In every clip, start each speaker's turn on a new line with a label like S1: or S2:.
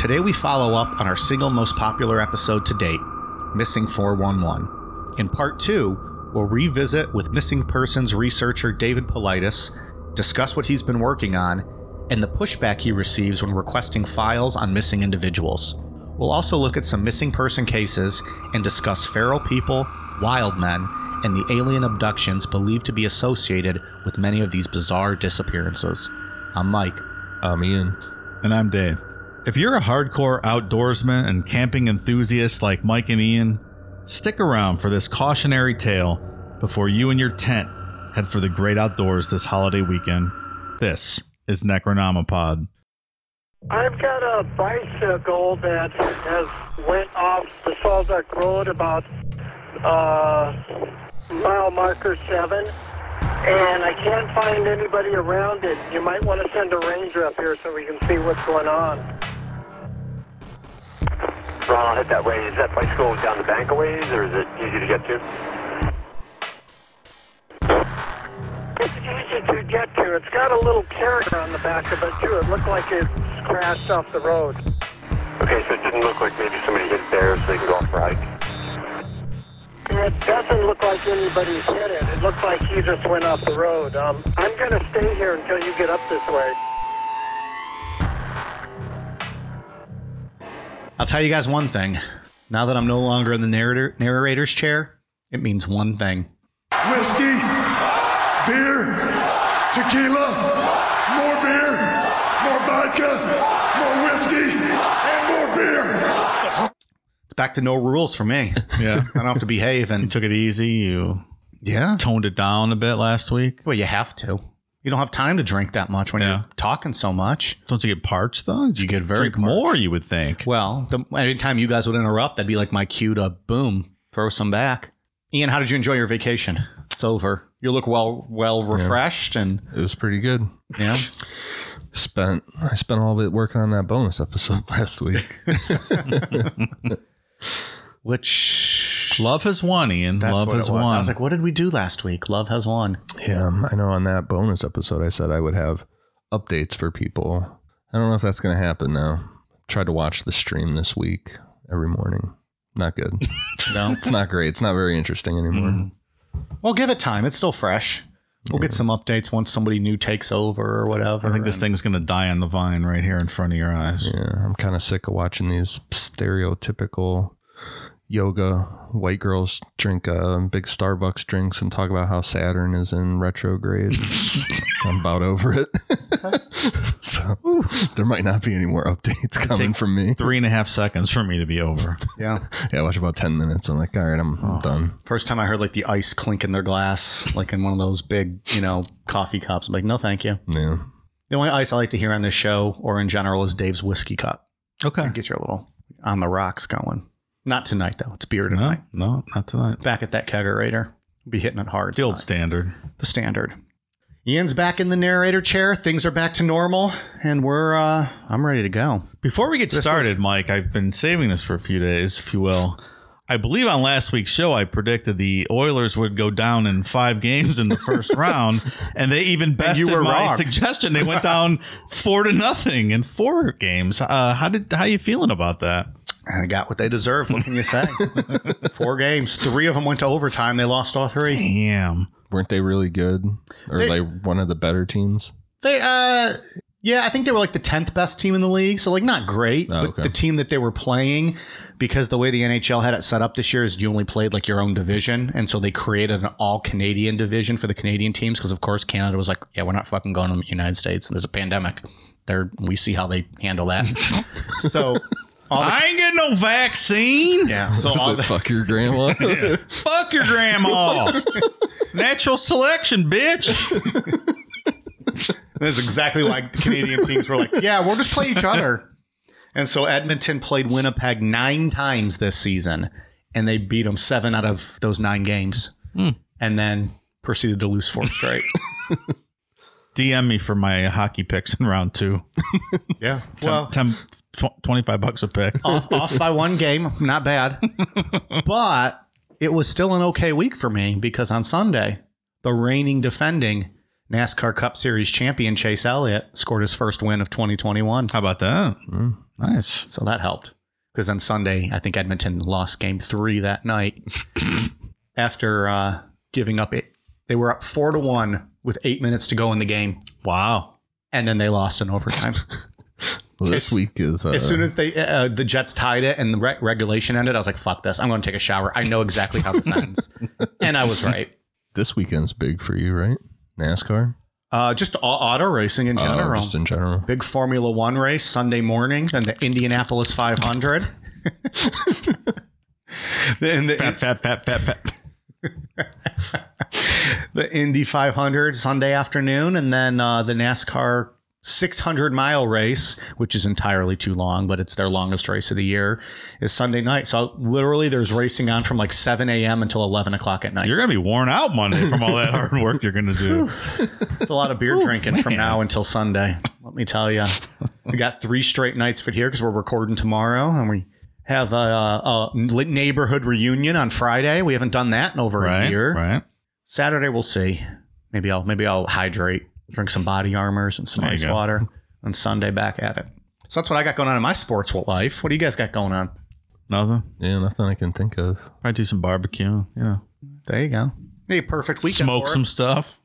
S1: Today we follow up on our single most popular episode to date, Missing 411. In part two, we'll revisit with missing persons researcher David Politis, discuss what he's been working on, and the pushback he receives when requesting files on missing individuals. We'll also look at some missing person cases and discuss feral people, wild men, and the alien abductions believed to be associated with many of these bizarre disappearances. I'm Mike.
S2: I'm Ian.
S3: And I'm Dave. If you're a hardcore outdoorsman and camping enthusiast like Mike and Ian, stick around for this cautionary tale before you and your tent head for the great outdoors this holiday weekend. This is Necronomipod.
S4: I've got a bicycle that has went off the Salduck Road about uh, mile marker seven, and I can't find anybody around it. You might want to send a ranger up here so we can see what's going on.
S5: Ron, I'll hit that way. Is that by bicycle down the bank a ways, or is it easy to get to?
S4: It's easy to get to. It's got a little carrier on the back of it too. It looked like it crashed off the road.
S5: Okay, so it didn't look like maybe somebody hit it there so they can go off for a hike.
S4: It doesn't look like anybody's hit it. It looks like he just went off the road. Um, I'm going to stay here until you get up this way.
S1: I'll tell you guys one thing. Now that I'm no longer in the narrator, narrator's chair, it means one thing.
S6: whiskey, beer, tequila, more beer, more vodka, more whiskey, and more beer.
S1: It's back to no rules for me.
S3: Yeah.
S1: I don't have to behave And you
S3: took it easy. You
S1: yeah.
S3: toned it down a bit last week.
S1: Well, you have to. You don't have time to drink that much when
S3: Yeah.
S1: you're talking so much.
S3: Don't you get parched though?
S1: You get very
S3: drink more, you would think.
S1: Well, the, anytime you guys would interrupt, that'd be like my cue to boom, throw some back. Ian, how did you enjoy your vacation? It's over. You look well, well refreshed, and
S2: It was pretty good.
S1: yeah.
S2: Spent I spent all of it working on that bonus episode last week.
S1: Which
S3: Love has won, Ian.
S1: that's
S3: Love
S1: what
S3: has
S1: it was.
S3: won.
S1: I was like, what did we do last week? Love has won.
S2: yeah, I know on that bonus episode I said I would have updates for people. I don't know if that's gonna happen now. Tried to watch the stream this week every morning. Not good.
S1: No.
S2: it's not great. It's not very interesting anymore. Mm-hmm.
S1: well, give it time. It's still fresh. We'll get some updates once somebody new takes over or whatever.
S3: I think this
S1: and-
S3: thing's going to die on the vine right here in front of your eyes.
S2: Yeah, I'm kind of sick of watching these stereotypical yoga white girls drink uh, big Starbucks drinks and talk about how Saturn is in retrograde. I'm about over it. so there might not be any more updates coming from me.
S3: Three and a half seconds for me to be over.
S1: Yeah.
S2: Yeah, I watch about 10 minutes. I'm like, all right, I'm, I'm done.
S1: First time I heard like the ice clink in their glass, like in one of those big, you know, coffee cups. I'm like, no, thank you.
S2: Yeah.
S1: The only ice I like to hear on this show or in general is Dave's whiskey cup.
S3: Okay.
S1: Get your little on the rocks going. Not tonight though. It's beer tonight.
S3: no, not tonight.
S1: Back at that kegerator. Be hitting it hard.
S3: The old
S1: tonight.
S3: standard.
S1: the standard. Ian's back in the narrator chair. Things are back to normal, and we're uh I'm ready to go.
S3: Before we get started, Mike, I've been saving this for a few days, if you will. I believe on last week's show, I predicted the Oilers would go down in five games in the first round, and they even bested
S1: were
S3: my
S1: wrong.
S3: suggestion. They went down four to nothing in four games. Uh, how did how are you feeling about that?
S1: I got what they deserved. What can you say? Four games. Three of them went to overtime. They lost all three.
S3: Damn.
S2: Weren't they really good? Or
S1: They-
S2: like one of the better teams?
S1: They uh yeah, I think they were like the tenth best team in the league. So like not great,
S2: Oh,
S1: but
S2: okay.
S1: the team that they were playing, because the way the NHL had it set up this year is you only played like your own division, and so they created an all Canadian division for the Canadian teams because of course Canada was like, yeah, we're not fucking going to the United States. There's a pandemic. There, we see how they handle that. so all the,
S3: I ain't getting no vaccine.
S1: yeah, so all the,
S2: fuck your grandma?
S3: Fuck your grandma. Natural selection, bitch.
S1: That's exactly why the Canadian teams were like, yeah, we'll just play each other. And so Edmonton played Winnipeg nine times this season, and they beat them seven out of those nine games, hmm. and then proceeded to lose four straight.
S3: DM me for my hockey picks in round two.
S1: yeah, well,
S3: 10, 25 bucks a pick.
S1: off, off by one game, not bad, but it was still an okay week for me because on Sunday, the reigning defending NASCAR Cup Series champion Chase Elliott scored his first win of 2021.
S3: How about that? Nice.
S1: So that helped. Because on Sunday, I think Edmonton lost game three that night after uh, giving up it. They were up four to one with eight minutes to go in the game,
S3: Wow.
S1: and then they lost in overtime.
S2: Well, this
S1: As-
S2: week is uh,
S1: as soon as they uh, the Jets tied it and the re- regulation ended, I was like, "Fuck this! I'm going to take a shower. I know exactly how this ends," and I was right.
S2: this weekend's big for you, right? NASCAR,
S1: Uh, just auto racing in
S2: Uh,
S1: general.
S2: just in general.
S1: Big Formula One race Sunday morning, then the Indianapolis 500. then the,
S3: Fat, fat, fat, fat, fat.
S1: the Indy 500 Sunday afternoon, and then uh, the NASCAR 600 mile race, which is entirely too long, but it's their longest race of the year, is Sunday night. So literally, there's racing on from like 7 a.m. until 11 o'clock at night.
S3: You're gonna be worn out Monday from all that hard work you're gonna do.
S1: It's a lot of beer drinking from now until Sunday. Let me tell you, we got three straight nights for here because we're recording tomorrow, and we have a, a, a neighborhood reunion on Friday. We haven't done that in over a year.
S3: Right.
S1: Saturday we'll see. Maybe I'll maybe I'll hydrate, drink some body armors and some
S3: There
S1: ice water. On Sunday, back at it. So that's what I got going on in my sports life. What do you guys got going on?
S3: Nothing.
S2: Yeah, nothing I can think of.
S3: Probably do some barbecue. You know,
S1: There you go. Hey, perfect weekend.
S3: smoke
S1: for it.
S3: some stuff.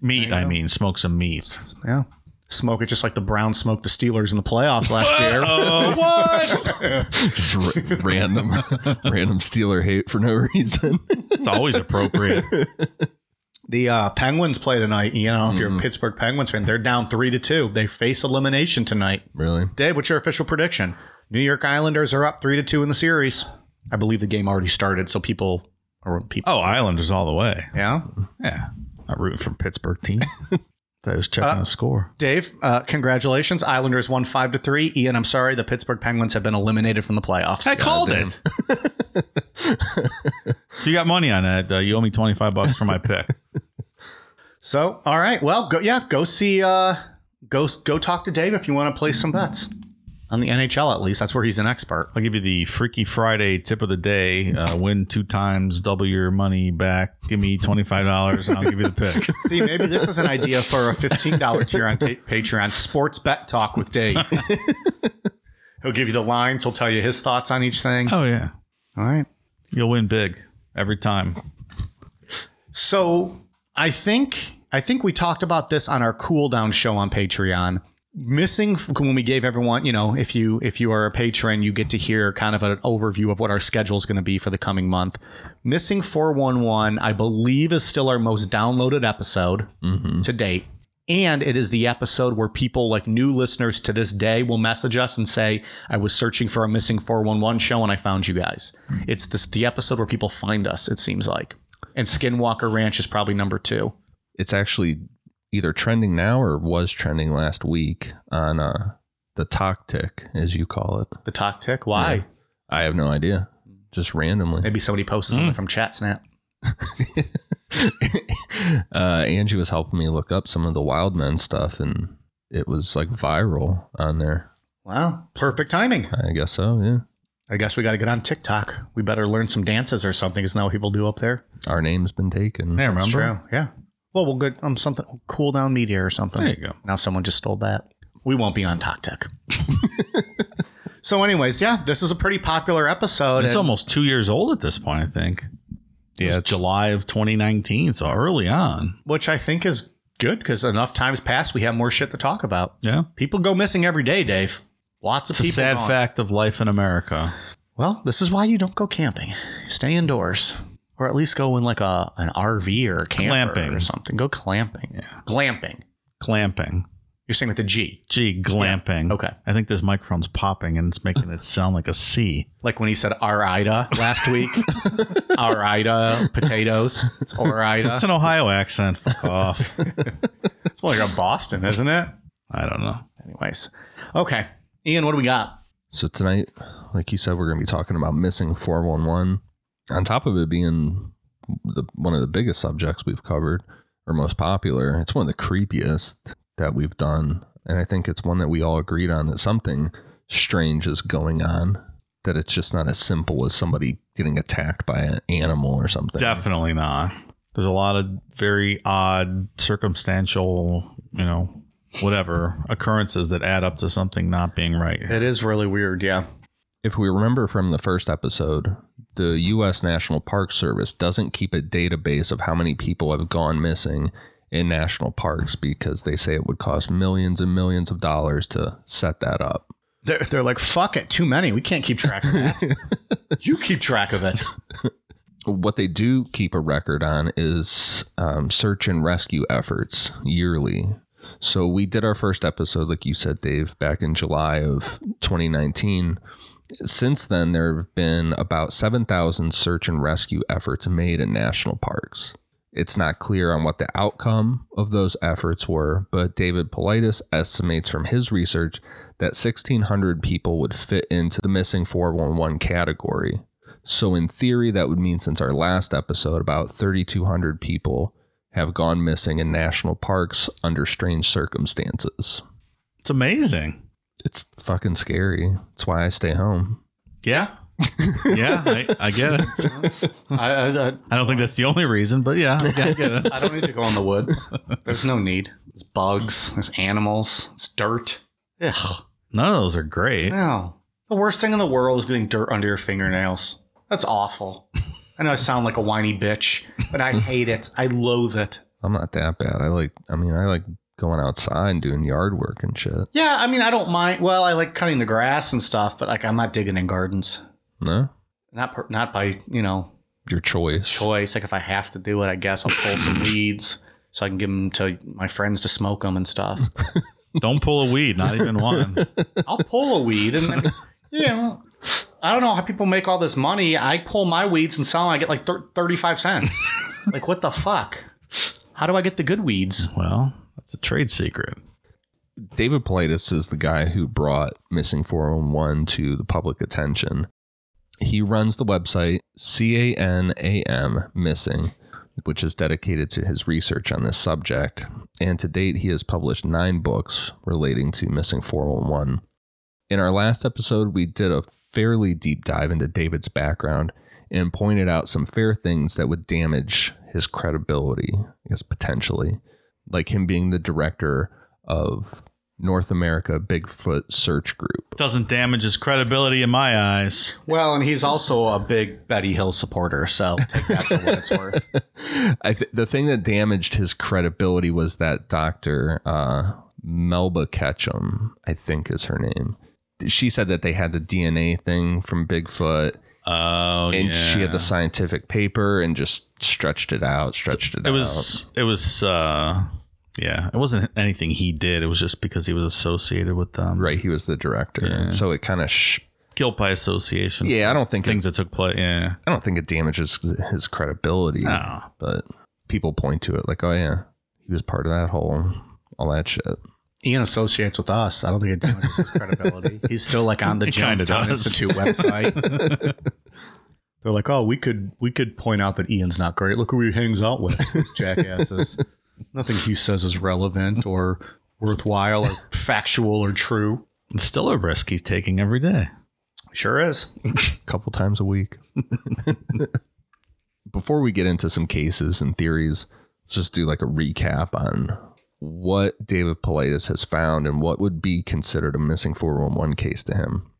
S3: Meat. I
S1: go.
S3: mean, smoke some meat.
S1: Yeah. Smoke it just like the Browns smoked the Steelers in the playoffs last year.
S3: Oh, what?
S2: Just r- random, random Steeler hate for no reason.
S3: it's always appropriate.
S1: The uh, Penguins play tonight. You know, if you're
S3: Mm-hmm.
S1: a Pittsburgh Penguins fan, they're down three to two. They face elimination tonight.
S2: really?
S1: Dave, what's your official prediction? New York Islanders are up three to two in the series. I believe the game already started, so people or people.
S3: Oh, Islanders all the way.
S1: Yeah,
S3: Yeah. Not rooting for Pittsburgh team. I was checking
S1: Uh,
S3: the score.
S1: Dave, uh, congratulations. Islanders won five to three. Ian, I'm sorry, the Pittsburgh Penguins have been eliminated from the playoffs.
S3: I called
S2: damn.
S3: it. if you got money on that, uh, you owe me 25 bucks for my pick.
S1: So, all right, well, go yeah, go see, uh, go go talk to Dave if you want to place some bets on the NHL. At least that's where he's an expert.
S3: I'll give you the Freaky Friday tip of the day. Uh, win two times, double your money back. Give me $25 and I'll give you the pick.
S1: See, maybe this is an idea for a fifteen dollar tier on ta Patreon. Sports bet talk with Dave. He'll give you the lines. He'll tell you his thoughts on each thing.
S3: Oh, yeah.
S1: All right.
S3: You'll win big every time.
S1: So I think I think we talked about this on our cool down show on Patreon. Missing when we gave everyone, you know, if you if you are a patron, you get to hear kind of an overview of what our schedule is going to be for the coming month. Missing 411, I believe, is still our most downloaded episode mm-hmm. to date. And it is the episode where people like new listeners to this day will message us and say, I was searching for a missing 411 show and I found you guys. Hmm. It's this the episode where people find us, it seems like. And Skinwalker Ranch is probably number two.
S2: It's actually either trending now or was trending last week on uh, the talk tick, as you call it.
S1: The talk tick. Why?
S2: Yeah. I have no idea. Just randomly.
S1: Maybe somebody posted something from Chat Snap.
S2: uh, Angie was helping me look up some of the Wild Men stuff, and it was like viral on there.
S1: Wow. Perfect timing.
S2: I guess so. Yeah,
S1: I guess we got to get on TikTok. We better learn some dances or something. Isn't that what people do up there?
S2: our name's been taken.
S3: Yeah,
S1: That's
S3: remember?
S1: true. Yeah. Well, we'll get um, something cool down media or something.
S3: There you go.
S1: Now someone just stole that. We won't be on Talk Tech. so, anyways, yeah, this is a pretty popular episode.
S3: It's
S1: and-
S3: almost two years old at this point, I think.
S2: Yeah, it's-
S3: July of 2019, so early on.
S1: which I think is good because enough times passed, we have more shit to talk about.
S3: Yeah.
S1: People go missing every day, Dave. Lots of
S3: It's a
S1: people.
S3: sad
S1: gone.
S3: fact of life in America.
S1: Well, this is why you don't go camping. Stay indoors, or at least go in like a an RV or a camper
S3: Clamping.
S1: or something. Go clamping.
S3: Yeah.
S1: Glamping.
S3: Clamping.
S1: You're saying with a G,
S3: Gee, glamping.
S1: Okay.
S3: I think this microphone's popping and it's making it sound like a C.
S1: like when he said Arida last week. Arida potatoes. It's Orida.
S3: It's an Ohio accent. Fuck off.
S1: It's more like a Boston, isn't it?
S3: I don't know.
S1: Anyways, okay, Ian, what do we got?
S2: So tonight, like you said, we're going to be talking about missing 411. On top of it being the one of the biggest subjects we've covered or most popular, it's one of the creepiest that we've done. And I think it's one that we all agreed on that something strange is going on. That it's just not as simple as somebody getting attacked by an animal or something.
S3: Definitely not. There's a lot of very odd circumstantial, you know, whatever occurrences that add up to something not being right.
S1: It is really weird, yeah.
S2: If we remember from the first episode, the U.S. National Park Service doesn't keep a database of how many people have gone missing in national parks because they say it would cost millions and millions of dollars to set that up.
S1: They're, they're like, fuck it, too many. We can't keep track of that. you keep track of it.
S2: What they do keep a record on is um, search and rescue efforts yearly. So we did our first episode, like you said, Dave, back in July of 2019. Since then, there have been about 7,000 search and rescue efforts made in national parks. It's not clear on what the outcome of those efforts were, but David Politis estimates from his research that 1,600 people would fit into the missing 411 category. So, in theory, that would mean since our last episode, about 3,200 people have gone missing in national parks under strange circumstances.
S3: It's amazing.
S2: It's fucking scary. That's why I stay home.
S3: Yeah. yeah, I, I get it.
S1: I, I, I,
S3: I don't think that's the only reason, but yeah, I get it.
S1: I don't need to go in the woods. There's no need. There's bugs, there's animals, it's dirt. Ugh.
S3: None of those are great.
S1: No. The worst thing in the world is getting dirt under your fingernails. That's awful. I know I sound like a whiny bitch, but I hate it. I loathe it.
S2: I'm not that bad. I like, I mean, I like going outside and doing yard work and shit.
S1: Yeah, I mean, I don't mind. Well, I like cutting the grass and stuff, but like, I'm not digging in gardens.
S2: No?
S1: Not per, not by you know
S2: Your choice.
S1: choice. Like if I have to do it, I guess I'll pull some weeds so I can give them to my friends to smoke them and stuff.
S3: Don't pull a weed, not even one.
S1: I'll pull a weed and then, you know, I don't know how people make all this money. I pull my weeds and sell them. I get like thir- 35 cents. like, what the fuck? How do I get the good weeds?
S3: Well, that's a trade secret.
S2: David Politis is the guy who brought Missing 411 to the public attention. He runs the website CANAM Missing, which is dedicated to his research on this subject. And to date, he has published nine books relating to Missing 411. In our last episode, we did a fairly deep dive into David's background and pointed out some fair things that would damage his credibility, I guess potentially, like him being the director of North America Bigfoot Search Group.
S3: Doesn't damage his credibility in my eyes.
S1: Well, and he's also a big Betty Hill supporter, so take that for what it's worth.
S2: I th- the thing that damaged his credibility was that doctor, uh, Melba Ketchum, I think is her name. She said that they had the DNA thing from Bigfoot,
S3: Oh,
S2: and
S3: yeah.
S2: she had the scientific paper and just stretched it out, stretched it,
S3: It was. It was. uh Yeah, it wasn't anything he did. It was just because he was associated with them.
S2: Right, he was the director,
S3: Yeah.
S2: so it kind of. Sh-
S3: Guilt by association.
S2: yeah, I don't think
S3: Things
S2: it,
S3: that took place. Yeah.
S2: I don't think it damages his credibility.
S3: No.
S2: but people point to it like, oh yeah, he was part of that whole, all that shit.
S1: Ian associates with us. I don't think it damages his credibility. He's still like on the
S3: It kinda
S1: Jonestown
S3: does.
S1: Institute website. They're like, oh, we could we could point out that Ian's not great. Look who he hangs out with, jackasses. Nothing he says is relevant or worthwhile or factual or true.
S3: It's still a risk he's taking every day.
S1: Sure is.
S2: a couple times a week. Before we get into some cases and theories, let's just do like a recap on what David Politis has found and what would be considered a missing 411 case to him.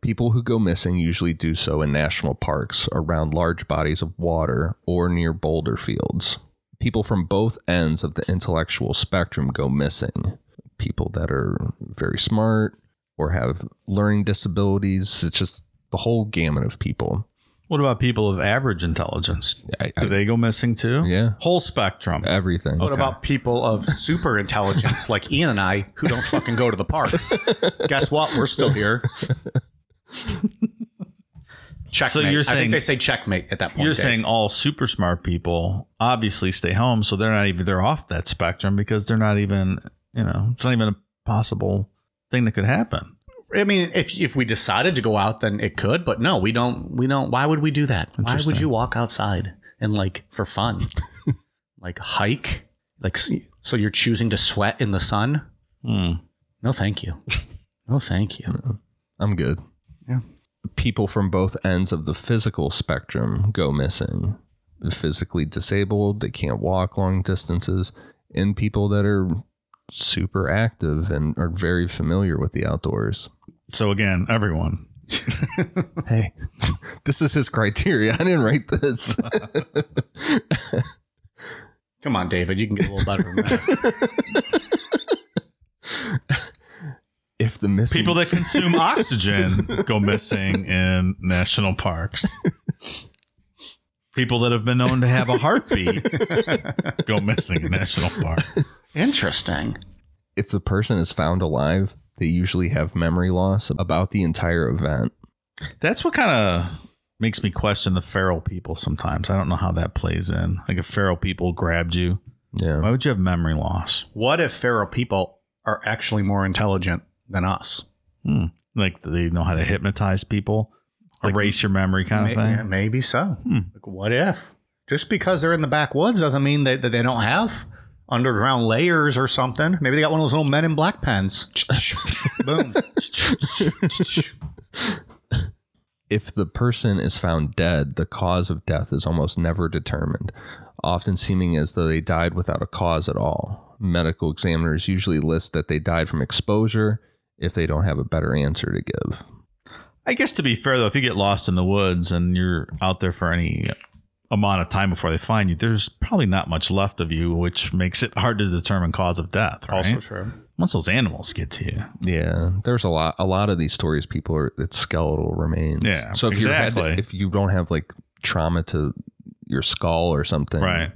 S2: People who go missing usually do so in national parks around large bodies of water or near boulder fields. People from both ends of the intellectual spectrum go missing. People that are very smart or have learning disabilities. It's just the whole gamut of people.
S3: What about people of average intelligence?
S2: I,
S3: Do they go missing too?
S2: Yeah.
S3: Whole spectrum.
S2: everything.
S1: What about people of super intelligence like Ian and I who don't fucking go to the parks? Guess what? We're still here. Checkmate.
S3: So you're
S1: I
S3: saying-
S1: think they say checkmate at that point.
S3: You're
S1: Dave.
S3: saying all super smart people obviously stay home, so they're not even they're off that spectrum because they're not even you know it's not even a possible thing that could happen.
S1: I mean, if if we decided to go out, then it could. But no, we don't. We don't. Why would we do that? Why would you walk outside and like for fun, like hike, like so you're choosing to sweat in the sun?
S3: Hmm.
S1: No, thank you. No, thank you.
S2: I'm good.
S1: Yeah.
S2: People from both ends of the physical spectrum go missing. Physically disabled, they can't walk long distances, and people that are super active and are very familiar with the outdoors.
S3: So again, everyone,
S2: Hey, this is his criteria. I didn't write this.
S1: Come on, David. You can get a little better than this.
S2: if the missing
S3: people that consume oxygen go missing in national parks. People that have been known to have a heartbeat go missing in national park.
S1: Interesting.
S2: if the person is found alive, they usually have memory loss about the entire event.
S3: That's what kind of makes me question the feral people sometimes. I don't know how that plays in. Like if feral people grabbed you,
S2: yeah.
S3: why would you have memory loss?
S1: What if feral people are actually more intelligent than us?
S3: Hmm. Like they know how to hypnotize people,
S1: Like-
S3: erase your memory kind
S1: May-
S3: of thing.
S1: yeah, maybe so.
S3: Hmm.
S1: Like, what if? Just because they're in the backwoods doesn't mean that, that they don't have underground layers or something. Maybe they got one of those little men in black pens. Boom.
S2: If the person is found dead, the cause of death is almost never determined, often seeming as though they died without a cause at all. Medical examiners usually list that they died from exposure if they don't have a better answer to give.
S3: I guess to be fair though, if you get lost in the woods and you're out there for any amount of time before they find you, there's probably not much left of you, which makes it hard to determine cause of death. Right?
S1: Also true.
S3: Once those animals get to you,
S2: Yeah, there's a lot. A lot of these stories, people are it's skeletal remains.
S3: Yeah,
S2: So if you
S3: exactly.
S2: if you don't have like trauma to your skull or something,
S3: right?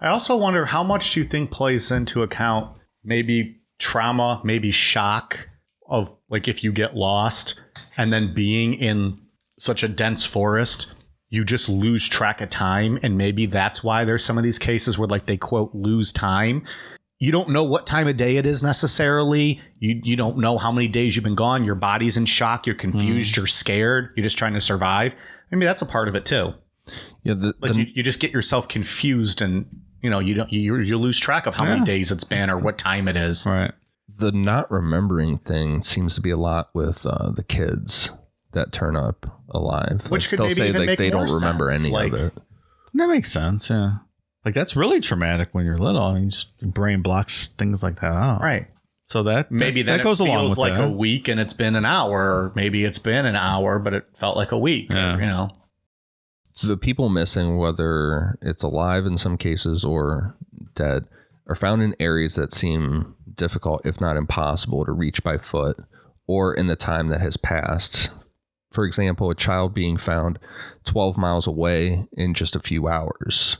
S1: I also wonder how much do you think plays into account maybe trauma, maybe shock of like if you get lost and then being in such a dense forest, you just lose track of time. And maybe that's why there's some of these cases where like they quote lose time. You don't know what time of day it is necessarily. You you don't know how many days you've been gone. Your body's in shock. You're confused. Mm. You're scared. You're just trying to survive. Maybe that's a part of it too.
S2: Yeah, the,
S1: Like
S2: the-
S1: you, you just get yourself confused and you know you don't you you lose track of how many days it's been or what time it is.
S3: Right.
S2: The not remembering thing seems to be a lot with uh, the kids that turn up alive.
S1: Which
S2: Like,
S1: could
S2: they'll
S1: maybe
S2: say
S1: even
S2: like
S1: make
S2: they
S1: more
S2: don't remember
S1: sense,
S2: any
S1: like-
S2: of it.
S3: That makes sense. Yeah. Like that's really traumatic when you're little. I mean, your brain blocks things like that out.
S1: Right.
S3: So that
S1: Maybe
S3: that, that goes
S1: it
S3: along with
S1: like
S3: that.
S1: a week and it's been an hour, or maybe it's been an hour, but it felt like a week.
S3: Yeah.
S1: You know.
S2: So the people missing, whether it's alive in some cases or dead, are found in areas that seem difficult, if not impossible, to reach by foot or in the time that has passed. For example, a child being found 12 miles away in just a few hours.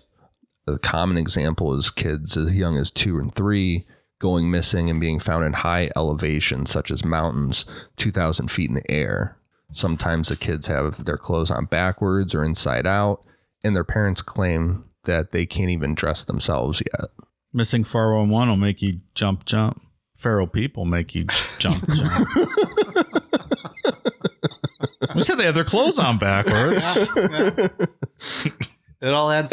S2: A common example is kids as young as two and three going missing and being found in high elevations, such as mountains 2,000 feet in the air. Sometimes the kids have their clothes on backwards or inside out, and their parents claim that they can't even dress themselves yet.
S3: Missing 411 will make you jump, jump. Feral people make you jump, jump. we said they have their clothes on backwards.
S1: It all adds.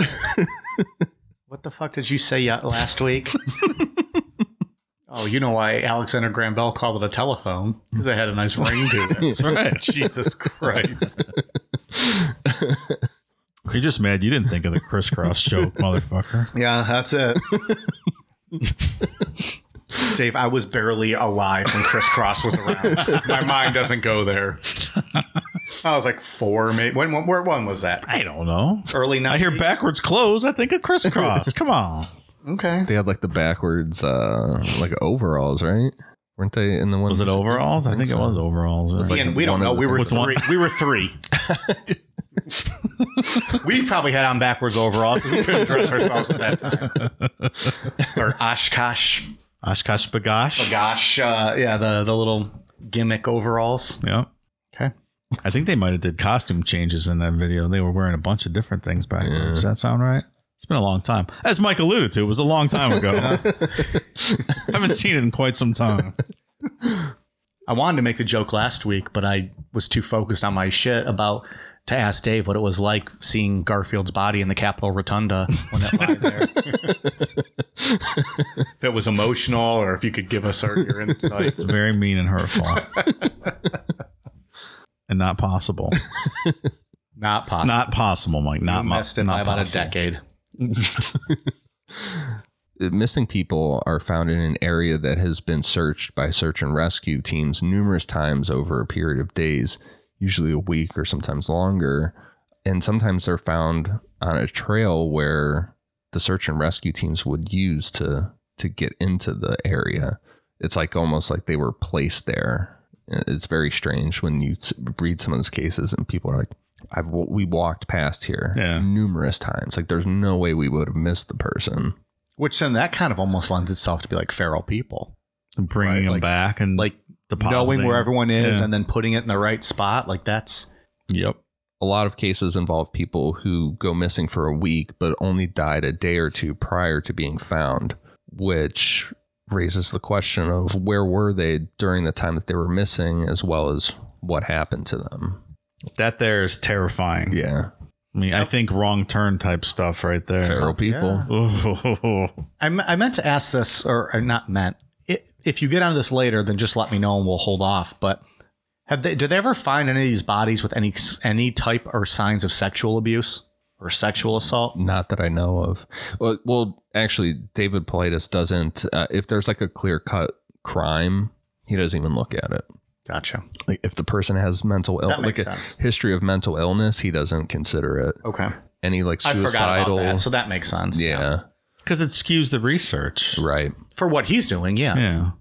S1: what the fuck did you say ya- last week? oh, you know why Alexander Graham Bell called it a telephone because it had a nice ring to it.
S3: That's right.
S1: Jesus Christ.
S3: You're just mad you didn't think of the Kris Kross joke, motherfucker.
S1: Yeah, that's it. Dave, I was barely alive when Kris Kross was around. My mind doesn't go there. I was like four, maybe. When, when, where, when was that?
S3: I don't know.
S1: Early 90s?
S3: I hear backwards clothes. I think of Kris Kross. Come on.
S1: Okay.
S2: They had like the backwards, uh, like overalls, right? Weren't they in the one?
S3: Was it overalls? I think it
S2: so.
S3: was overalls.
S2: like
S1: Ian, we don't know. We were
S3: things. With one-
S1: three. We were three. we probably had on backwards overalls. 'cause We couldn't dress ourselves at that time. Or Oshkosh,
S3: OshKosh B'gosh.
S1: gosh, uh, yeah, the the little gimmick overalls.
S3: Yeah.
S1: Okay.
S3: I think they might have did costume changes in that video. They were wearing a bunch of different things back then.
S2: Yeah.
S3: Does that sound right? It's been a long time. As Mike alluded to, it was a long time ago. I haven't seen it in quite some time.
S1: I wanted to make the joke last week, but I was too focused on my shit about to ask Dave what it was like seeing Garfield's body in the Capitol Rotunda when it lay there. if it was emotional, or if you could give us our, your insights.
S3: It's very mean and hurtful. and not possible.
S1: Not possible.
S3: Not possible, Mike. Not
S1: you
S3: mo-
S1: missed it
S3: not
S1: by about
S3: possible.
S1: a decade.
S2: Missing people are found in an area that has been searched by search and rescue teams numerous times over a period of days, usually a week or sometimes longer. And sometimes they're found on a trail where the search and rescue teams would use to to get into the area. It's like almost like they were placed there. It's very strange when you read some of those cases and people are like, "I've we walked past here
S3: Yeah.
S2: numerous times. Like, there's no way we would have missed the person."
S1: Which then that kind of almost lends itself to be like feral people,
S3: And bringing
S1: Right,
S3: them
S1: like-
S3: back and
S1: like
S3: depositing.
S1: knowing where everyone is
S3: Yeah.
S1: and then putting it in the right spot. Like that's
S3: Yep.
S2: a lot of cases involve people who go missing for a week but only died a day or two prior to being found, which raises the question of where were they during the time that they were missing as well as what happened to them.
S3: That there is terrifying.
S2: Yeah.
S3: I mean, I think wrong turn type stuff right there.
S2: Feral people.
S3: Ooh.
S1: I, I meant to ask this, or, or not meant. If you get onto this later, then just let me know and we'll hold off. But have they? Did they ever find any of these bodies with any any type or signs of sexual abuse or sexual assault?
S2: Not that I know of. Well, well actually, David Politis doesn't. Uh, if there's like a clear cut crime, he doesn't even look at it.
S1: Gotcha.
S2: Like if the person has mental illness, like a history of mental illness, he doesn't consider it.
S1: Okay.
S2: Any like
S1: I forgot
S2: suicidal.
S1: about that, so that makes sense.
S2: yeah,
S3: Because it skews the research.
S2: right.
S1: For what he's doing, yeah.
S3: Yeah.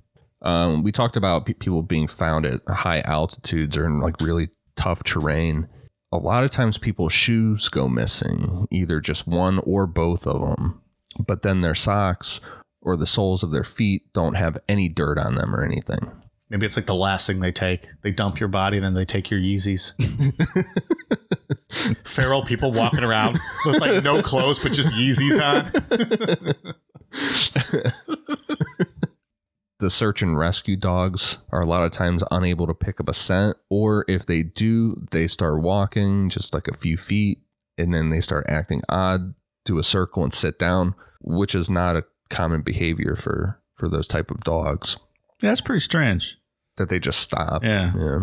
S2: Um, we talked about pe- people being found at high altitudes or in like really tough terrain. A lot of times, people's shoes go missing, either just one or both of them. But then their socks or the soles of their feet don't have any dirt on them or anything.
S1: Maybe it's like the last thing they take. They dump your body, then they take your Yeezys. Feral people walking around with like no clothes but just Yeezys on.
S2: the search and rescue dogs are a lot of times unable to pick up a scent, or if they do, they start walking just like a few feet and then they start acting odd, do a circle and sit down, which is not a common behavior for for those type of dogs.
S3: Yeah, that's pretty strange.
S2: That they just stop.
S3: Yeah.
S2: Yeah.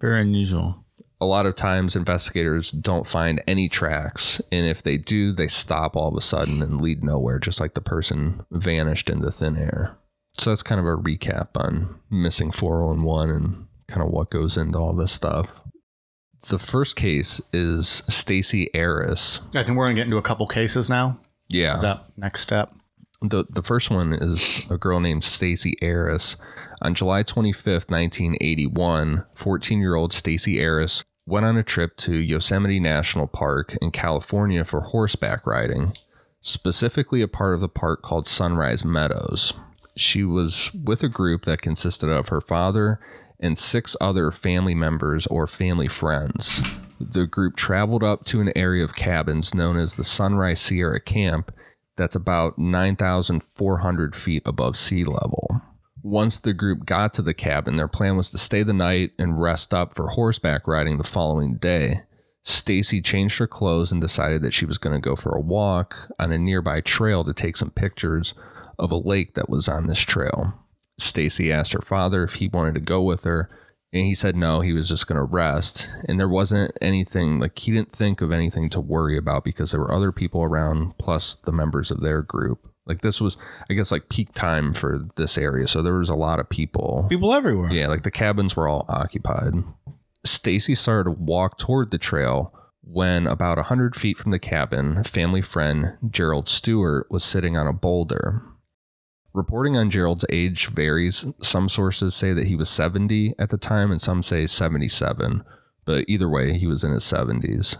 S3: Very unusual.
S2: A lot of times investigators don't find any tracks, and if they do, they stop all of a sudden and lead nowhere, just like the person vanished into thin air. So that's kind of a recap on missing 411 and kind of what goes into all this stuff. The first case is Stacy Arras.
S1: I think we're gonna get into a couple cases now.
S2: Yeah.
S1: Is that next step?
S2: The the first one is a girl named Stacy Arras. On July 25, 1981, 14-year-old Stacy Arras went on a trip to Yosemite National Park in California for horseback riding, specifically a part of the park called Sunrise Meadows. She was with a group that consisted of her father and six other family members or family friends. The group traveled up to an area of cabins known as the Sunrise Sierra Camp that's about 9,400 feet above sea level. Once the group got to the cabin, their plan was to stay the night and rest up for horseback riding the following day. Stacy changed her clothes and decided that she was going to go for a walk on a nearby trail to take some pictures of a lake that was on this trail. Stacy asked her father if he wanted to go with her, and he said no, he was just going to rest. And there wasn't anything, like, he didn't think of anything to worry about because there were other people around, plus the members of their group. Like, this was, I guess, like peak time for this area. So there was a lot of people.
S3: People everywhere.
S2: Yeah, like the cabins were all occupied. Stacy started to walk toward the trail when about a 100 feet from the cabin, family friend Gerald Stewart was sitting on a boulder. Reporting on Gerald's age varies. Some sources say that he was 70 at the time, and some say 77. But either way, he was in his 70s.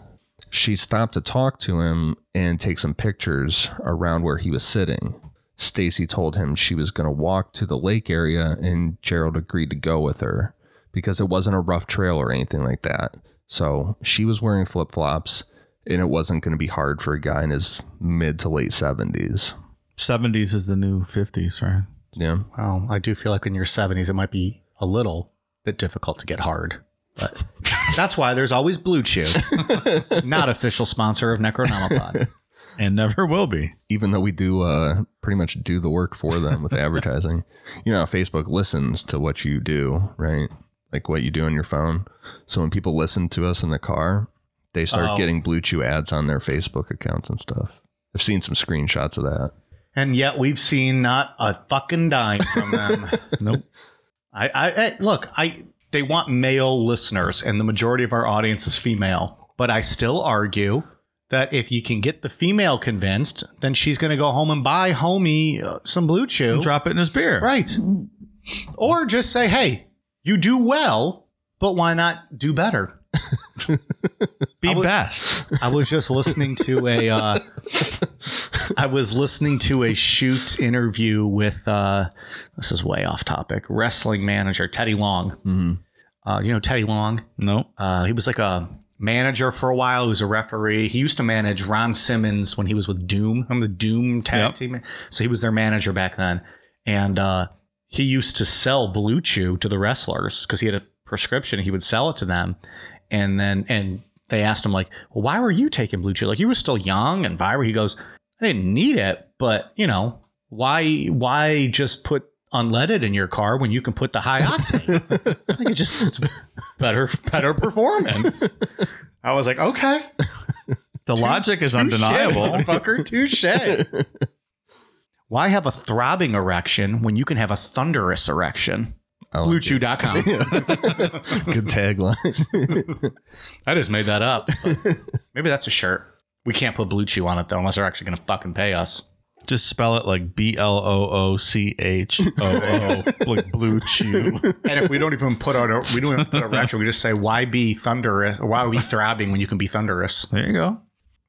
S2: She stopped to talk to him and take some pictures around where he was sitting. Stacy told him she was going to walk to the lake area, and Gerald agreed to go with her because it wasn't a rough trail or anything like that. So she was wearing flip flops, and it wasn't going to be hard for a guy in his mid to late 70s.
S3: 70s is the new 50s, right?
S2: Yeah.
S1: Well, I do feel like in your 70s, it might be a little bit difficult to get hard. But that's why there's always Blue Chew, not official sponsor of Necronomicon.
S3: And never will be.
S2: even though we do uh, pretty much do the work for them with advertising. You know, Facebook listens to what you do, right? Like what you do on your phone. So when people listen to us in the car, they start
S1: Oh.
S2: getting Blue Chew ads on their Facebook accounts and stuff. I've seen some screenshots of that.
S1: and yet we've seen not a fucking dime from them.
S3: Nope.
S1: I, I, I look, I they want male listeners, and the majority of our audience is female. But I still argue that if you can get the female convinced, then she's going to go home and buy homie uh, some blue chew,
S3: Drop it in his beer.
S1: right? Or just say, "Hey, you do well, but why not do better?"
S3: Be best.
S1: I was just listening to a uh, I was listening to a shoot interview with uh, this is way off topic wrestling manager Teddy Long. Uh, you know Teddy Long.
S3: Nope.
S1: Uh, he was like a manager for a while. He was a referee. He used to manage Ron Simmons when he was with Doom. I'm the Doom tag
S3: Yep.
S1: team. So he was their manager back then, and uh, he used to sell Blue Chew to the wrestlers because he had a prescription. He would sell it to them, and then and they asked him like, "Well, why were you taking Blue Chew? Like you were still young and vibrant." He goes, "I didn't need it, but you know, why why just put." Unleaded in your car when you can put the high octane. like it just it's better better performance. I was like, okay,
S3: The logic is
S1: touche,
S3: undeniable.
S1: motherfucker, touche. Why have a throbbing erection when you can have a thunderous erection?
S2: I like
S1: BlueChew.com.
S2: it. Good tagline.
S1: I just made that up. Maybe that's a shirt. We can't put Blue Chew on it though, unless they're actually going to fucking pay us.
S3: Just spell it like B L O O C H O O, like blue chew.
S1: And if we don't even put out a, we don't even put erection, we just say why be thunderous or why be throbbing when you can be thunderous?
S3: There you go.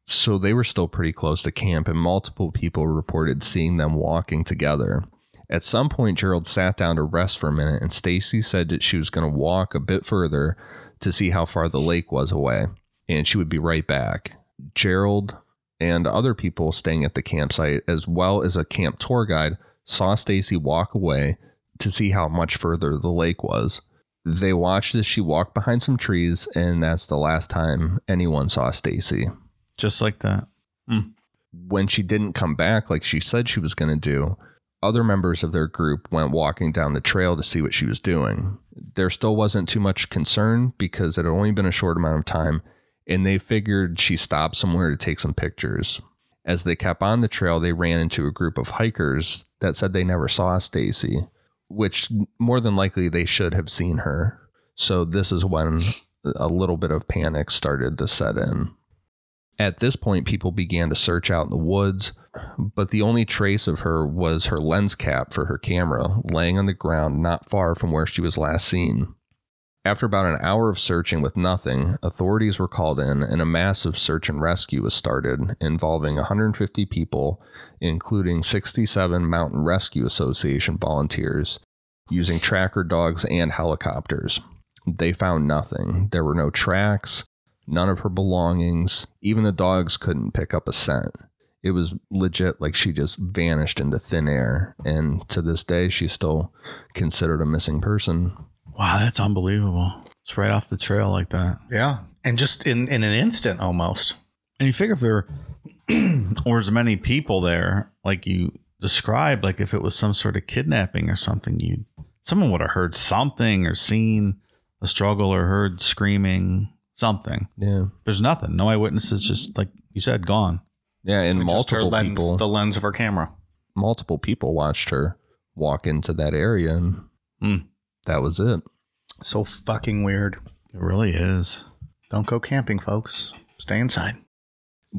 S2: So they were still pretty close to camp, and multiple people reported seeing them walking together. At some point, Gerald sat down to rest for a minute, and Stacy said that she was going to walk a bit further to see how far the lake was away, and she would be right back. Gerald and other people staying at the campsite, as well as a camp tour guide, saw Stacy walk away to see how much further the lake was. They watched as she walked behind some trees, and that's the last time anyone saw Stacy
S3: Just like that. Hmm.
S2: when she didn't come back like she said she was going to do, other members of their group went walking down the trail to see what she was doing. There still wasn't too much concern because it had only been a short amount of time, and they figured she stopped somewhere to take some pictures. As they kept on the trail, they ran into a group of hikers that said they never saw Stacy, which more than likely they should have seen her. So this is when a little bit of panic started to set in. At this point, people began to search out in the woods, but the only trace of her was her lens cap for her camera laying on the ground not far from where she was last seen. After about an hour of searching with nothing, authorities were called in and a massive search and rescue was started involving 150 people, including 67 Mountain Rescue Association volunteers, using tracker dogs and helicopters. They found nothing. There were no tracks, none of her belongings. Even the dogs couldn't pick up a scent. It was legit like she just vanished into thin air. And to this day, she's still considered a missing person.
S3: Wow, that's unbelievable. It's right off the trail like that.
S1: Yeah. And just in, in an instant almost.
S3: And you figure if there were as many people there, like you described, like if it was some sort of kidnapping or something, you someone would have heard something or seen a struggle or heard screaming, something.
S2: Yeah.
S3: There's nothing. No eyewitnesses, just like you said, gone.
S2: Yeah. And
S1: Just her
S2: multiple
S1: lens,
S2: people,
S1: the lens of her camera.
S2: multiple people watched her walk into that area and
S3: Hmm.
S2: That was it.
S1: So fucking weird.
S3: It really is.
S1: Don't go camping, folks. Stay inside.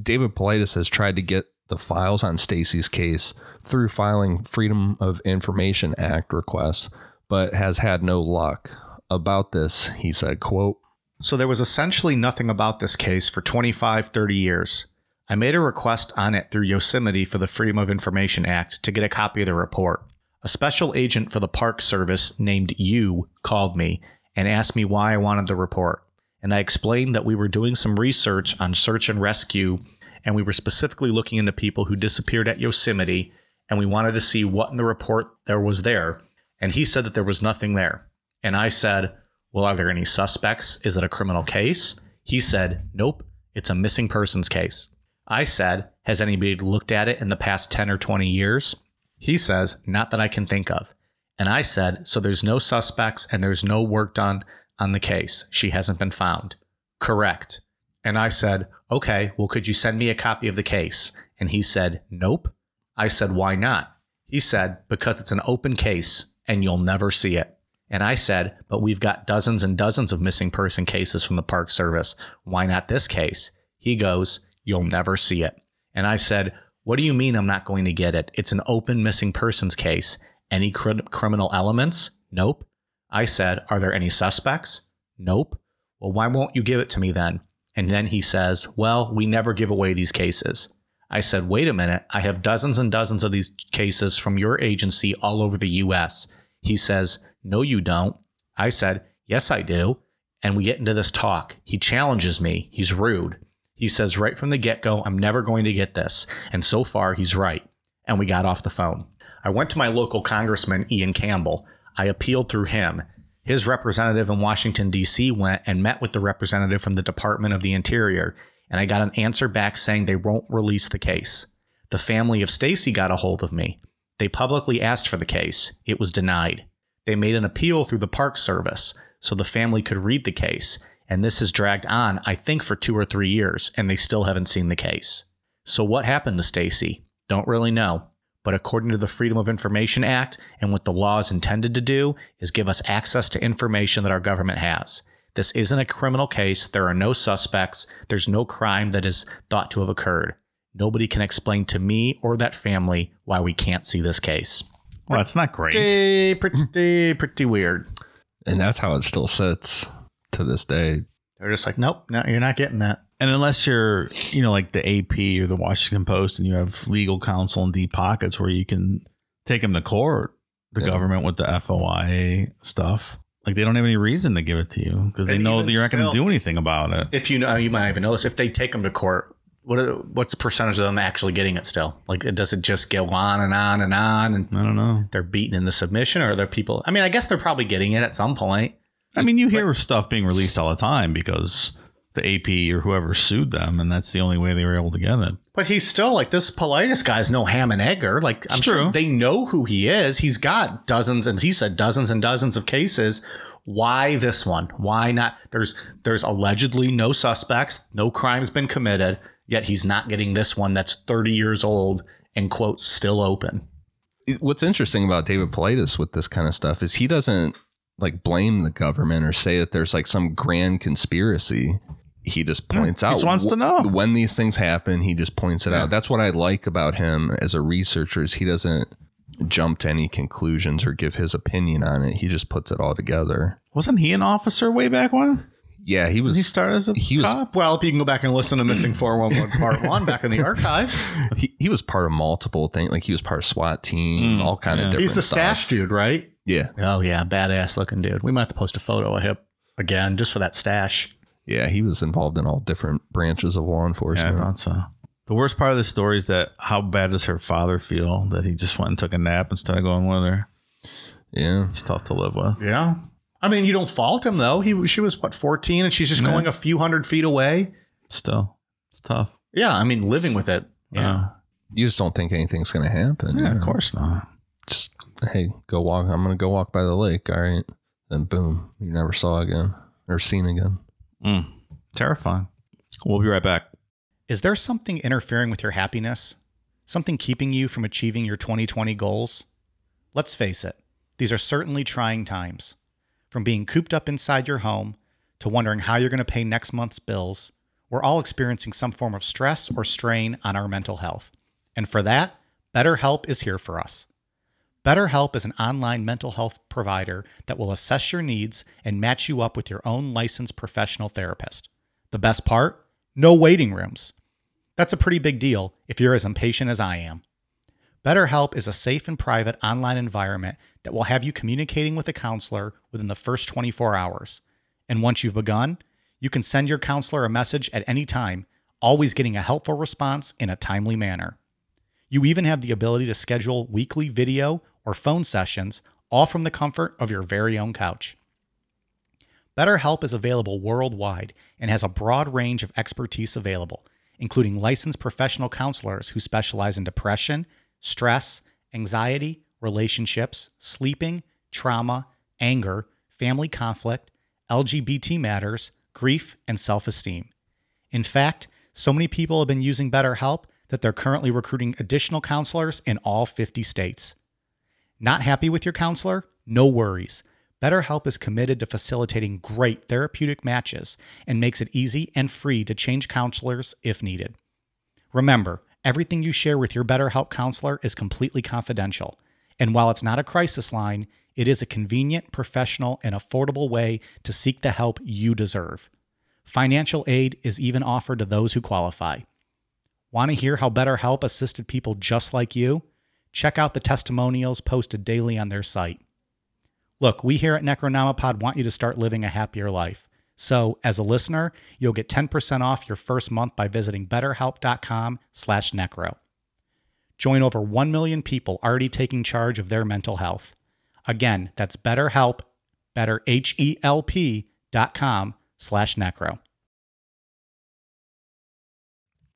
S2: David Politis has tried to get the files on Stacy's case through filing Freedom of Information Act requests, but has had no luck. About this, he said, quote,
S1: So there was essentially nothing about this case for 25, 30 years. I made a request on it through Yosemite for the Freedom of Information Act to get a copy of the report. A special agent for the Park Service named You called me and asked me why I wanted the report. And I explained that we were doing some research on search and rescue, and we were specifically looking into people who disappeared at Yosemite, and we wanted to see what in the report there was there. And he said that there was nothing there. And I said, Well, are there any suspects? Is it a criminal case? He said, Nope, it's a missing persons case. I said, Has anybody looked at it in the past 10 or 20 years? He says, Not that I can think of. And I said, So there's no suspects and there's no work done on the case. She hasn't been found. Correct. And I said, Okay, well, could you send me a copy of the case? And he said, Nope. I said, Why not? He said, Because it's an open case and you'll never see it. And I said, But we've got dozens and dozens of missing person cases from the Park Service. Why not this case? He goes, You'll never see it. And I said, What do you mean I'm not going to get it? It's an open missing persons case. Any cr- criminal elements? Nope. I said, Are there any suspects? Nope. Well, why won't you give it to me then? And then he says, Well, we never give away these cases. I said, Wait a minute. I have dozens and dozens of these cases from your agency all over the US. He says, No, you don't. I said, Yes, I do. And we get into this talk. He challenges me. He's rude. He says right from the get go, I'm never going to get this. And so far, he's right. And we got off the phone. I went to my local congressman, Ian Campbell. I appealed through him. His representative in Washington, D.C. went and met with the representative from the Department of the Interior, and I got an answer back saying they won't release the case. The family of Stacy got a hold of me. They publicly asked for the case. It was denied. They made an appeal through the Park Service so the family could read the case, and this has dragged on, I think, for two or three years, and they still haven't seen the case. So what happened to Stacy? Don't really know. But according to the Freedom of Information Act and what the law is intended to do is give us access to information that our government has. This isn't a criminal case. There are no suspects. There's no crime that is thought to have occurred. Nobody can explain to me or that family why we can't see this case.
S3: Well, that's not great.
S1: Pretty, pretty, pretty weird.
S2: And that's how it still sits to this day.
S1: They're just like, nope, no, you're not getting that.
S3: And unless you're, you know, like the AP or the Washington Post and you have legal counsel and deep pockets where you can take them to court, the
S2: Yeah.
S3: government with the FOIA stuff, like they don't have any reason to give it to you because they know that you're not going to do anything about it.
S1: If you know, you might even know this. if they take them to court. What are, what's the percentage of them actually getting it still? Like, does it just go on and on and on, and
S3: I don't know.
S1: they're beaten in the submission, or are there people? I mean, I guess they're probably getting it at some point.
S3: I mean, you hear of stuff being released all the time because the AP or whoever sued them, and that's the only way they were able to get it.
S1: But he's still like this Paulides guy's no ham and egger. Like I'm
S3: It's
S1: sure
S3: true.
S1: they know who he is. He's got dozens, and he said dozens and dozens of cases. Why this one? Why not? There's there's allegedly no suspects, no crime's been committed, yet he's not getting this one that's 30 years old and quote still open.
S2: What's interesting about David Paulides with this kind of stuff is he doesn't like blame the government or say that there's like some grand conspiracy. He just points
S3: he
S2: out
S3: just wants to know.
S2: when these things happen. He just points it
S3: Yeah.
S2: out. That's what I like about him as a researcher. Is he doesn't jump to any conclusions or give his opinion on it. He just puts it all together.
S3: Wasn't he an officer way back when?
S2: Yeah, he was.
S3: He started as a
S2: he was
S3: cop.
S1: Well, if you can go back and listen to Missing 411 Part 1 back in the archives,
S2: he, he was part of multiple things. Like he was part of SWAT team,
S3: Mm,
S2: all kind
S3: yeah.
S2: of different.
S1: he's the
S2: stuff.
S1: stash dude, right?
S2: Yeah,
S1: Oh, yeah, badass looking dude. We might have to post a photo of him again just for that stash.
S2: yeah, he was involved in all different branches of law
S3: Yeah, I
S2: enforcement.
S3: thought so. The worst part of the story is that how bad does her father feel that he just went and took a nap instead of going with her?
S2: yeah,
S3: It's tough to live with.
S1: Yeah. I mean, you don't fault him though. He she was what 14 and she's just
S3: Yeah.
S1: going a few hundred feet away.
S3: Still, it's tough.
S1: Yeah, I mean, living with it. Yeah.
S2: you just don't think anything's gonna happen.
S3: Yeah,
S2: you
S3: of course not.
S2: Just hey, go walk. I'm gonna go walk by the lake. All right, then boom, you never saw again or seen again.
S3: Mm. Terrifying. We'll be right back.
S1: Is there something interfering with your happiness? Something keeping you from achieving your 2020 goals? Let's face it, these are certainly trying times. From being cooped up inside your home to wondering how you're going to pay next month's bills, we're all experiencing some form of stress or strain on our mental health. And for that, BetterHelp is here for us. BetterHelp is an online mental health provider that will assess your needs and match you up with your own licensed professional therapist. The best part? No waiting rooms. That's a pretty big deal if you're as impatient as I am. BetterHelp is a safe and private online environment that will have you communicating with a counselor within the first 24 hours. And once you've begun, you can send your counselor a message at any time, always getting a helpful response in a timely manner. You even have the ability to schedule weekly video or phone sessions, all from the comfort of your very own couch. BetterHelp is available worldwide and has a broad range of expertise available, including licensed professional counselors who specialize in depression, stress, anxiety, relationships, sleeping, trauma, anger, family conflict, LGBT matters, grief, and self esteem. In fact, so many people have been using BetterHelp that they're currently recruiting additional counselors in all 50 states. Not happy with your counselor? No worries. BetterHelp is committed to facilitating great therapeutic matches and makes it easy and free to change counselors if needed. Remember, everything you share with your BetterHelp counselor is completely confidential. And while it's not a crisis line, it is a convenient, professional, and affordable way to seek the help you deserve. Financial aid is even offered to those who qualify. Want to hear how BetterHelp assisted people just like you? Check out the testimonials posted daily on their site. Look, we here at Necronomipod want you to start living a happier life. So, as a listener, you'll get 10% off your first month by visiting betterhelp.com/necro. Join over 1 million people already taking charge of their mental health. Again, that's BetterHelp, better H E L P dot com slash necro.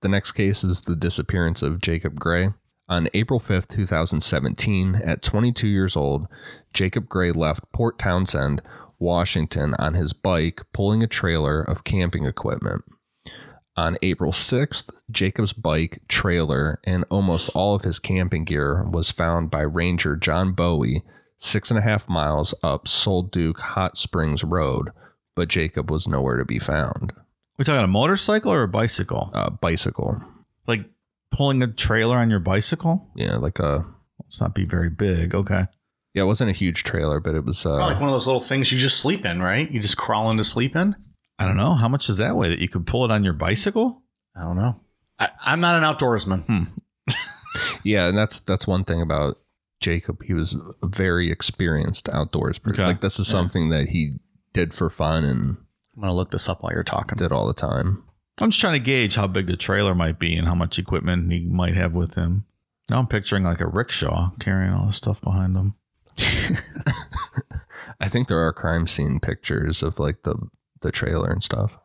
S2: The next case is the disappearance of Jacob Gray. On April 5th, 2017, at 22 years old, Jacob Gray left Port Townsend, Washington on his bike pulling a trailer of camping equipment. On April 6th, Jacob's bike, trailer, and almost all of his camping gear was found by Ranger John Bowie six and a half miles up Sol Duc Hot Springs Road, but Jacob was nowhere to be found.
S3: We talking a motorcycle or a bicycle?
S2: Uh, bicycle.
S3: Like pulling a trailer on your bicycle?
S2: Yeah, like a.
S3: Let's not be very big. Okay.
S2: Yeah, it wasn't a huge trailer, but it was. Uh,
S1: like one of those little things you just sleep in, right? You just crawl into sleep in.
S3: I don't know. How much does that weigh that you could pull it on your bicycle?
S1: I don't know. I, I'm not an outdoorsman.
S2: yeah, and that's that's one thing about Jacob. He was a very experienced outdoors. person.
S3: Okay.
S2: Like this is something that he did for fun and
S1: I'm gonna look this up while you're talking.
S2: did all the time.
S3: I'm just trying to gauge how big the trailer might be and how much equipment he might have with him. Now I'm picturing like a rickshaw carrying all this stuff behind him.
S2: I think there are crime scene pictures of like the the trailer and stuff.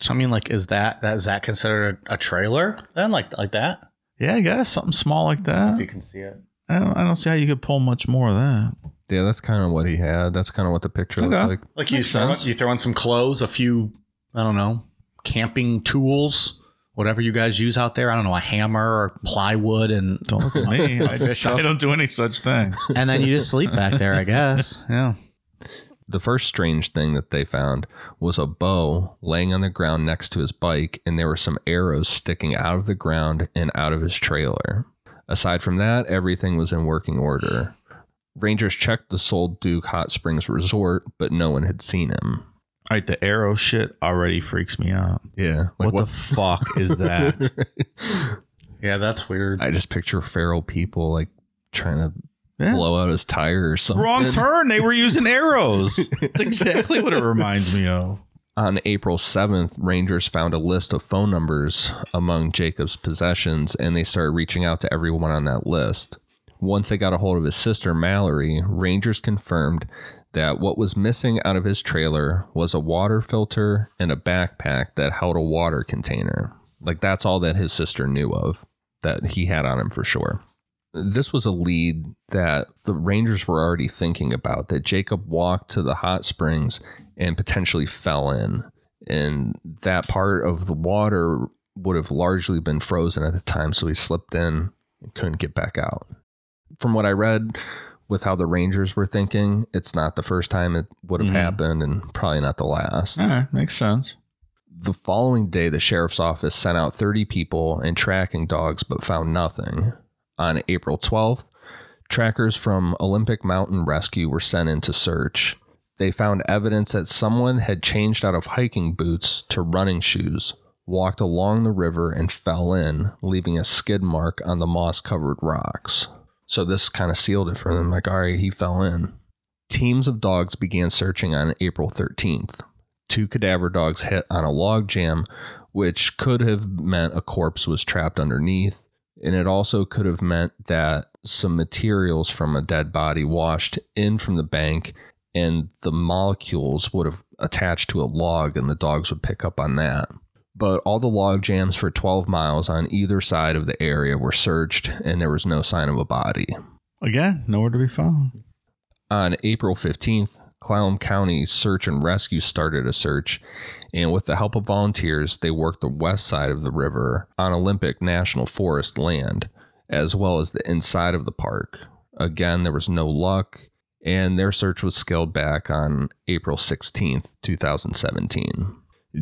S1: So I mean, like, is that that is that considered a, a trailer then? Like like that?
S3: Yeah, I guess something small like that.
S1: If you can see it.
S3: I don't, I don't see how you could pull much more of that.
S2: Yeah, that's kind of what he had. That's kind of what the picture
S3: Okay.
S2: looked like.
S1: Like you
S3: Makes
S1: throw,
S3: sense.
S1: you throw in some clothes, a few, I don't know, camping tools, whatever you guys use out there. I don't know, a hammer or plywood, and
S3: Don't look at me. I,
S1: Fish
S3: I don't do any such thing.
S1: and then you just sleep back there, I guess. Yeah.
S2: The first strange thing that they found was a bow laying on the ground next to his bike, and there were some arrows sticking out of the ground and out of his trailer. Aside from that, everything was in working order. Rangers checked the Sol Duc Hot Springs Resort, but no one had seen him.
S3: All right, the arrow shit already freaks me out.
S2: Yeah.
S3: what, the fuck is that?
S1: Yeah, that's weird.
S2: I just picture feral people like trying to
S3: Yeah.
S2: blow out his tire or something.
S3: Wrong turn. They were using arrows. That's exactly what it reminds me of.
S2: On April 7th, Rangers found a list of phone numbers among Jacob's possessions and they started reaching out to everyone on that list. Once they got a hold of his sister, Mallory, Rangers confirmed that what was missing out of his trailer was a water filter and a backpack that held a water container. Like, that's all that his sister knew of that he had on him for sure. This was a lead that the Rangers were already thinking about that Jacob walked to the hot springs and potentially fell in. And that part of the water would have largely been frozen at the time. So he slipped in and couldn't get back out. From what I read with how the Rangers were thinking, it's not the first time it would have
S3: Mhm.
S2: happened and probably not the last.
S3: All right, makes sense.
S2: The following day, the sheriff's office sent out 30 people and tracking dogs, but found nothing. On April 12th, trackers from Olympic Mountain Rescue were sent in to search. They found evidence that someone had changed out of hiking boots to running shoes, walked along the river, and fell in, leaving a skid mark on the moss covered rocks. So this kind of sealed it for them like, all right, he fell in. Teams of dogs began searching on April 13th two cadaver dogs hit on a log jam, which could have meant a corpse was trapped underneath. And it also could have meant that some materials from a dead body washed in from the bank and the molecules would have attached to a log and the dogs would pick up on that. But all the log jams for 12 miles on either side of the area were searched and there was no sign of a body.
S3: Again, nowhere to be found.
S2: On April 15th, Clallam County Search and Rescue started a search, and with the help of volunteers, they worked the west side of the river on Olympic National Forest land, as well as the inside of the park. Again, there was no luck, and their search was scaled back on April 16th, 2017.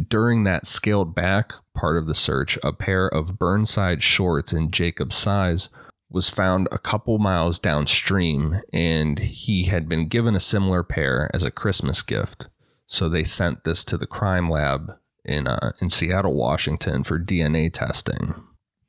S2: During that scaled back part of the search, a pair of Burnside shorts in Jacob's size was found a couple miles downstream, and he had been given a similar pair as a Christmas gift. So they sent this to the crime lab in uh, in Seattle, Washington, for DNA testing.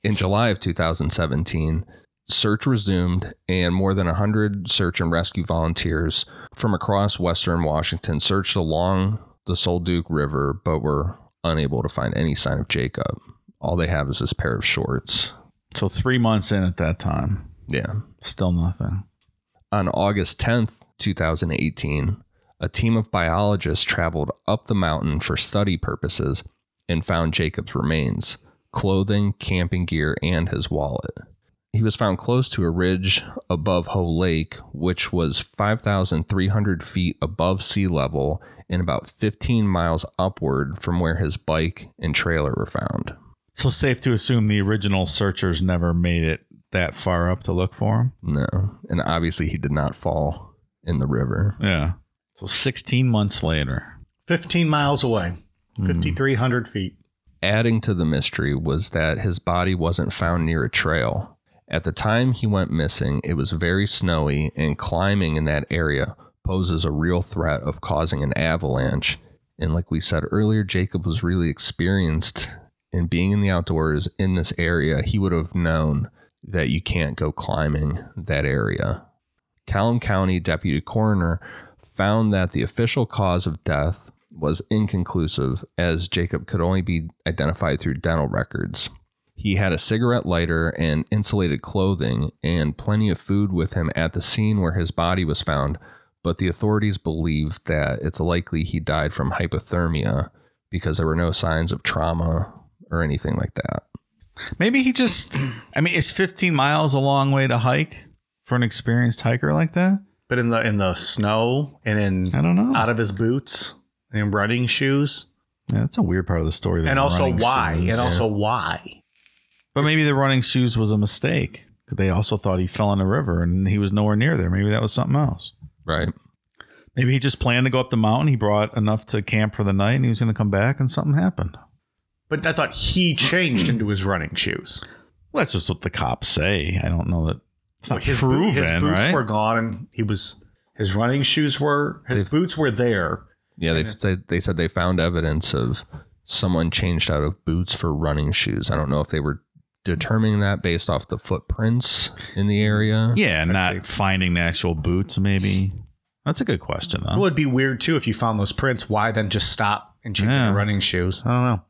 S2: In July of 2017, search resumed, and more than 100 search and rescue volunteers from across western Washington searched along the Sol Duc River, but were unable to find any sign of Jacob. All they have is this pair of shorts.
S3: So three months in at that time,
S2: Yeah.
S3: still nothing.
S2: On August 10th, 2018, a team of biologists traveled up the mountain for study purposes and found Jacob's remains, clothing, camping gear, and his wallet. He was found close to a ridge above Hoh Lake, which was 5,300 feet above sea level and about 15 miles upward from where his bike and trailer were found.
S3: So safe to assume the original searchers never made it that far up to look for him.
S2: No, and obviously he did not fall in the river.
S3: Yeah. So 16 months later.
S1: 15 miles away, hmm. 5,300 feet.
S2: Adding to the mystery was that his body wasn't found near a trail. At the time he went missing, it was very snowy, and climbing in that area poses a real threat of causing an avalanche. And like we said earlier, Jacob was really experienced in being in the outdoors in this area. He would have known that you can't go climbing that area. Clallam County Deputy Coroner found that the official cause of death was inconclusive as Jacob could only be identified through dental records. He had a cigarette lighter and insulated clothing and plenty of food with him at the scene where his body was found, but the authorities believe that it's likely he died from hypothermia because there were no signs of trauma or anything like that.
S3: Maybe he just, I mean, is 15 miles a long way to hike for an experienced hiker like that?
S1: But in the in the snow and in
S3: I don't know.
S1: out of his boots and running shoes,
S3: Yeah, that's a weird part of the story. the
S1: and also why,
S3: shoes.
S1: and also why.
S3: But maybe the running shoes was a mistake. They also thought he fell in the river and he was nowhere near there. Maybe that was something else.
S2: Right.
S3: Maybe he just planned to go up the mountain. He brought enough to camp for the night and he was going to come back and something happened.
S1: But I thought he changed into his running shoes.
S3: Well, that's just what the cops say. I don't know that it's not
S1: his, boot-
S3: proven,
S1: his boots
S3: right?
S1: were gone, and he was his running shoes were his
S2: They've-
S1: boots were there.
S2: Yeah, they they they said they found evidence of someone changed out of boots for running shoes. I don't know if they were determining that based off the footprints in the area.
S3: yeah,
S1: see.
S3: not finding the actual boots. Maybe that's a good question though.
S1: Well, it'd be weird too if you found those prints. Why then just stop and change
S3: Yeah.
S1: into running shoes? I don't know.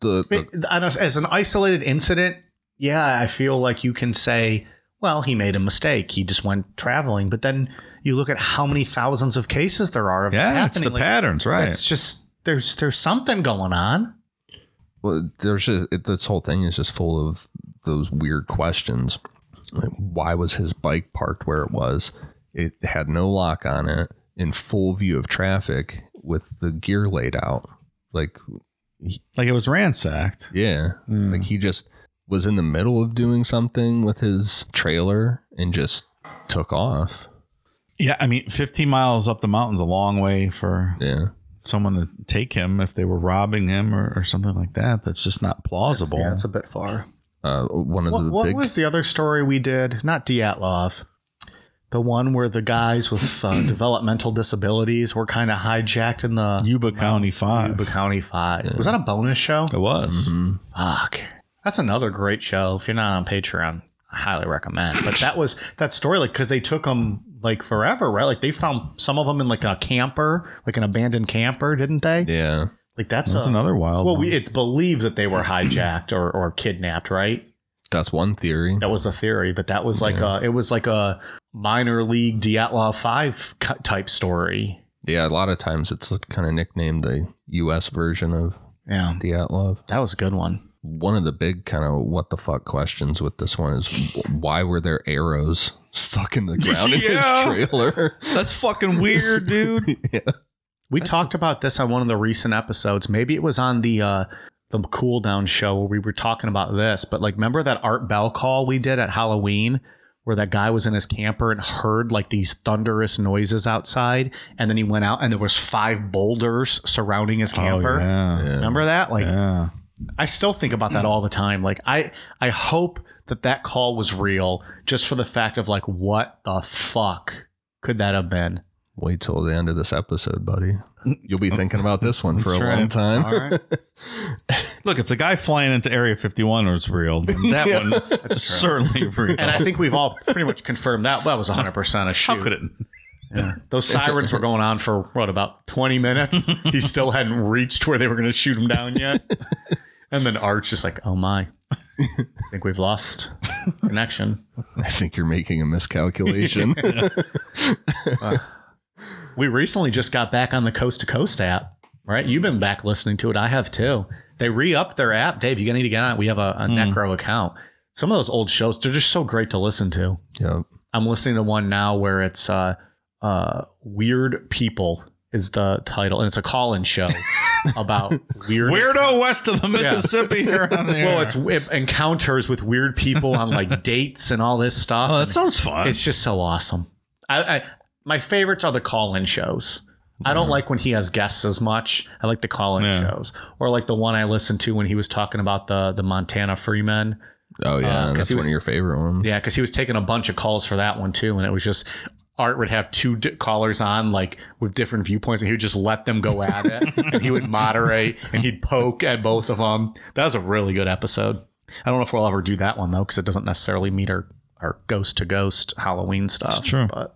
S2: The, the
S1: It- as- as an isolated incident, yeah, I feel like you can say, well, he made a mistake. He just went traveling. But then you look at how many thousands of cases there are of this
S3: yeah, it's the
S1: like,
S3: patterns, right?
S1: It's just there's there's something going on.
S2: Well, there's just it, this whole thing is just full of those weird questions. Like, why was his bike parked where it was? It had no lock on it, in full view of traffic, with the gear laid out. Like,
S3: Like it was ransacked.
S2: yeah,
S3: Mm.
S2: like he just was in the middle of doing something with his trailer and just took off.
S3: Yeah, I mean, 15 miles up the mountain's a long way for
S2: Yeah.
S3: Someone to take him if they were robbing him or, or something like that. That's just not plausible.
S1: Yeah, it's a bit far.
S2: Uh, one of
S1: What,
S2: the
S1: what
S2: big
S1: was the other story we did? Not Dyatlov. The one where the guys with uh, developmental disabilities were kind of hijacked in the
S3: Yuba County Five.
S1: Yuba County Five. Was that a bonus show?
S3: It was.
S2: Mhm.
S1: Fuck. That's another great show. If you're not on Patreon, I highly recommend. But that was that story, like, because they took them like forever, right? Like they found some of them in like a camper, like an abandoned camper, didn't they?
S2: Yeah.
S1: Like that's
S3: That's
S1: a,
S3: another wild
S1: Well,
S3: one.
S1: we, it's believed that they were hijacked or, or kidnapped, right?
S2: That's one theory.
S1: That was a theory, but that was like a it was like a minor league Dyatlov five cu- type story.
S2: Yeah, a lot of times it's kind of nicknamed the U.S. version of
S1: Yeah,
S2: Dyatlov.
S1: that was a good one.
S2: one of the big kind of what the fuck questions with this one is why were there arrows stuck in the ground
S3: Yeah.
S2: in his trailer?
S3: That's fucking weird, dude. yeah.
S1: We talked about this on one of the recent episodes. Maybe it was on the uh the cool down show where we were talking about this, but like remember that Art Bell call we did at Halloween where that guy was in his camper and heard like these thunderous noises outside and then he went out and there was five boulders surrounding his camper.
S3: Oh, yeah.
S1: Remember that? Like
S3: Yeah.
S1: I still think about that all the time. Like I I hope that that call was real just for the fact of like what the fuck could that have been?
S2: Wait till the end of this episode, buddy. You'll be thinking about this one for a
S3: That's
S2: long time.
S1: All right.
S3: Look, if the guy flying into Area 51 was real, then that one is certainly real.
S1: And I think we've all pretty much confirmed that that was 100% a shoot.
S3: How could it?
S1: Those sirens were going on for what about 20 minutes? he still hadn't reached where they were going to shoot him down yet. And then Art's just like, "Oh my. I think we've lost connection."
S2: I think you're making a miscalculation.
S1: We recently just got back on the Coast to Coast app, right? You've been back listening to it. I have too. They re-upped their app. Dave, you're going to need to get on it. We have a, a Necro account. Some of those old shows, they're just so great to listen to.
S2: yep.
S1: I'm listening to one now where it's uh, uh, Weird People is the title, and it's a call-in show about weird
S3: Weirdo west of the Mississippi here on there.
S1: Well, it's it encounters with weird people on like dates and all this stuff.
S3: Oh, that sounds fun.
S1: it's just so awesome. I, I my favorites are the call-in shows. I don't like when he has guests as much. I like the call-in
S3: Yeah.
S1: shows, or like the one I listened to when he was talking about the the Montana Freemen.
S2: Oh yeah,
S1: Uh, 'cause
S2: that's
S1: he
S2: one of your favorite ones.
S1: Yeah, because he was taking a bunch of calls for that one too, and it was just Art would have two di- callers on, like with different viewpoints, and he would just let them go at it, and he would moderate and he'd poke at both of them. That was a really good episode. I don't know if we'll ever do that one though, because it doesn't necessarily meet our our ghost to ghost Halloween stuff.
S3: true.
S1: but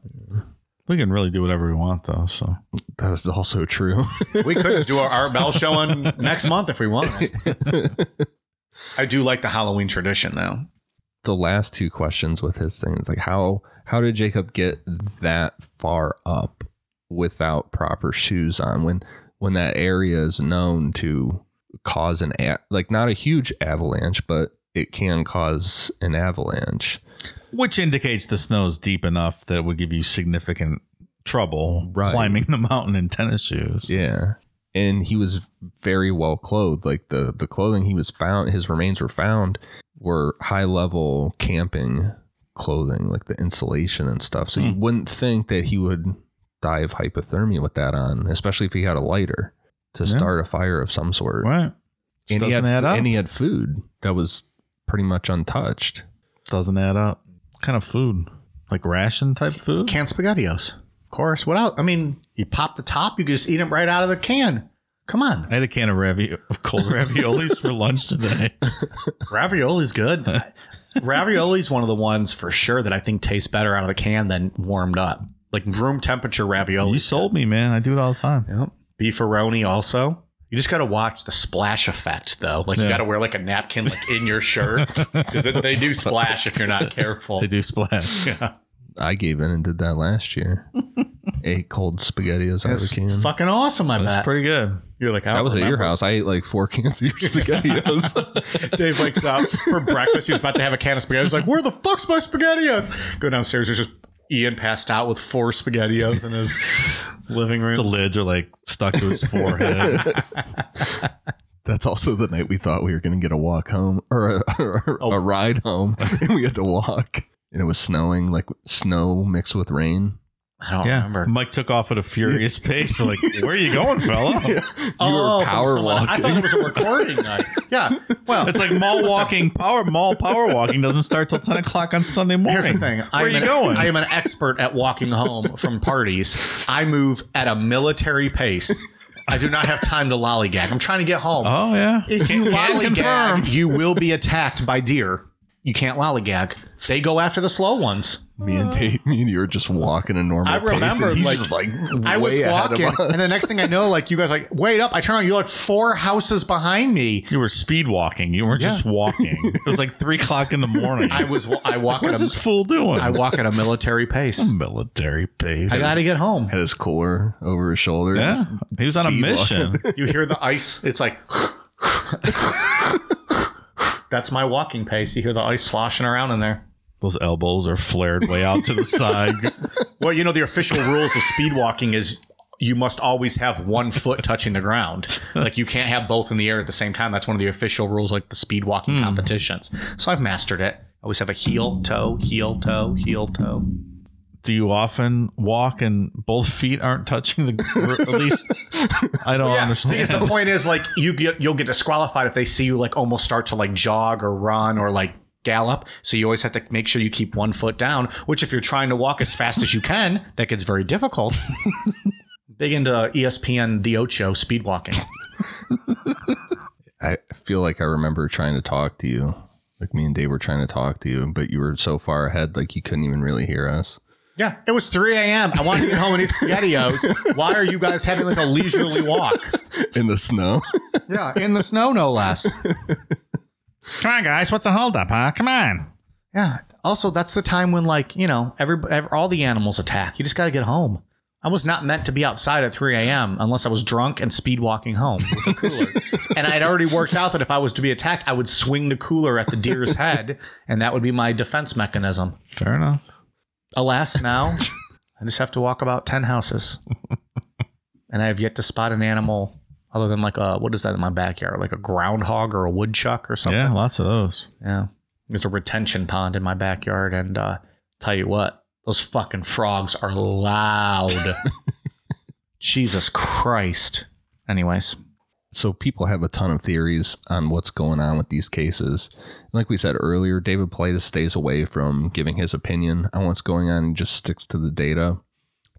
S3: we can really do whatever we want, though. So
S2: That is also true.
S1: we could just do our Art Bell show on next month if we want. I do like the Halloween tradition though.
S2: The last two questions with his things, like how how did Jacob get that far up without proper shoes on when when that area is known to cause an a- like not a huge avalanche, but it can cause an avalanche.
S3: which indicates the snow's deep enough that it would give you significant trouble
S2: Right.
S3: climbing the mountain in tennis shoes.
S2: Yeah. And he was very well clothed. Like the the clothing he was found, his remains were found were high level camping clothing, like the insulation and stuff. So you hmm. wouldn't think that he would die of hypothermia with that on, especially if he had a lighter to
S3: Yeah.
S2: start a fire of some sort.
S3: Right.
S2: And he,
S3: Doesn't
S2: had,
S3: add up.
S2: and he had food that was pretty much untouched.
S3: Doesn't add up. What kind of food? Like ration type food?
S1: Canned spaghettios, of course. What else? I mean, you pop the top, you can just eat them right out of the can. Come on.
S3: I had a can of ravi- of cold raviolis for lunch today.
S1: Ravioli's good. Ravioli's one of the ones for sure that I think tastes better out of the can than warmed up. Like room temperature ravioli.
S3: You sold me, man. I do it all the time.
S1: Yep. Beefaroni also. You just got to watch the splash effect though. Like you
S3: Yeah.
S1: got to wear like a napkin like in your shirt because they do splash if you're not careful.
S3: They do splash.
S2: I gave in and did that last year. Ate cold spaghettios out of
S1: It's
S2: a can.
S1: fucking awesome. I
S3: That's
S1: bet.
S3: pretty good.
S1: You're like I
S2: that
S1: don't
S2: was at your
S1: remember.
S2: house. I ate like four cans of your spaghettios.
S1: Dave wakes up for breakfast. He was about to have a can of spaghetti. He's like, "Where the fuck's my spaghettios?" Go downstairs. There's just Ian passed out with four spaghettios in his living room.
S3: The lids are like stuck to his forehead.
S2: That's also the night we thought we were going to get a walk home or a, or
S1: Oh.
S2: a ride home, and we had to walk. And it was snowing, like snow mixed with rain.
S1: I don't
S3: yeah.
S1: remember.
S3: Mike took off at a furious pace. We're like, where are you going, fella?
S2: You
S1: Oh,
S2: were power walking.
S1: I thought it was a recording night. Yeah. Well,
S3: It's like mall walking power mall power walking doesn't start till ten o'clock on Sunday morning.
S1: Here's the thing.
S3: Where
S1: I'm
S3: are you
S1: an,
S3: going?
S1: I am an expert at walking home from parties. I move at a military pace. I do not have time to lollygag. I'm trying to get home.
S3: oh yeah.
S1: if you lollygag, you will be attacked by deer. You can't lollygag. They go after the slow ones.
S2: me and Dave, me and you are just walking a normal
S1: I
S2: pace, and
S1: remember,
S2: he's
S1: like,
S2: just, like
S1: I was
S2: ahead
S1: walking, and the next thing I know, like you guys, like wait up! I turn around, you're like four houses behind me.
S3: You were speed walking. You weren't just walking. It was like three o'clock in the morning.
S1: I was, I walk at
S3: What's this
S1: a,
S3: fool doing?
S1: I walk at a military pace.
S3: military pace.
S1: I got to get home.
S2: had his cooler over his shoulder.
S3: yeah,
S2: just
S3: he was on a mission.
S1: You hear the ice? It's like That's my walking pace. You hear the ice sloshing around in there.
S3: Those elbows are flared way out to the side.
S1: Well, you know the official rules of speed walking is you must always have one foot touching the ground. Like you can't have both in the air at the same time. That's one of the official rules, like the speed walking hmm. competitions. So I've mastered it. I always have a heel, toe, heel, toe, heel, toe.
S3: Do you often walk and both feet aren't touching the? or at least I don't
S1: Yeah,
S3: understand.
S1: because the point is like you get you'll get disqualified if they see you like almost start to like jog or run or like gallop. So you always have to make sure you keep one foot down. Which if you're trying to walk as fast as you can, that gets very difficult. Big into ESPN The Ocho speed walking.
S2: I feel like I remember trying to talk to you. Like me and Dave were trying to talk to you, but you were so far ahead, like you couldn't even really hear us.
S1: Yeah, it was 3 a.m. I wanted to get home and eat SpaghettiOs. Why are you guys having like a leisurely walk?
S2: In the snow.
S1: Yeah, in the snow, no less.
S3: Come on, guys. What's the holdup, huh? Come on.
S1: Yeah. Also, that's the time when like you know every, every all the animals attack. You just got to get home. I was not meant to be outside at 3 a.m. unless I was drunk and speed walking home with a cooler. and I'd already worked out that if I was to be attacked, I would swing the cooler at the deer's head, and that would be my defense mechanism.
S3: Fair enough.
S1: Alas, now I just have to walk about 10 houses. and I have yet to spot an animal other than like a, what is that in my backyard? Like a groundhog or a woodchuck or something.
S3: Yeah, lots of those.
S1: Yeah. There's a retention pond in my backyard. And uh, tell you what, those fucking frogs are loud. Jesus Christ. Anyways,
S2: So people have a ton of theories on what's going on with these cases. Like we said earlier, David Paulides stays away from giving his opinion on what's going on and just sticks to the data.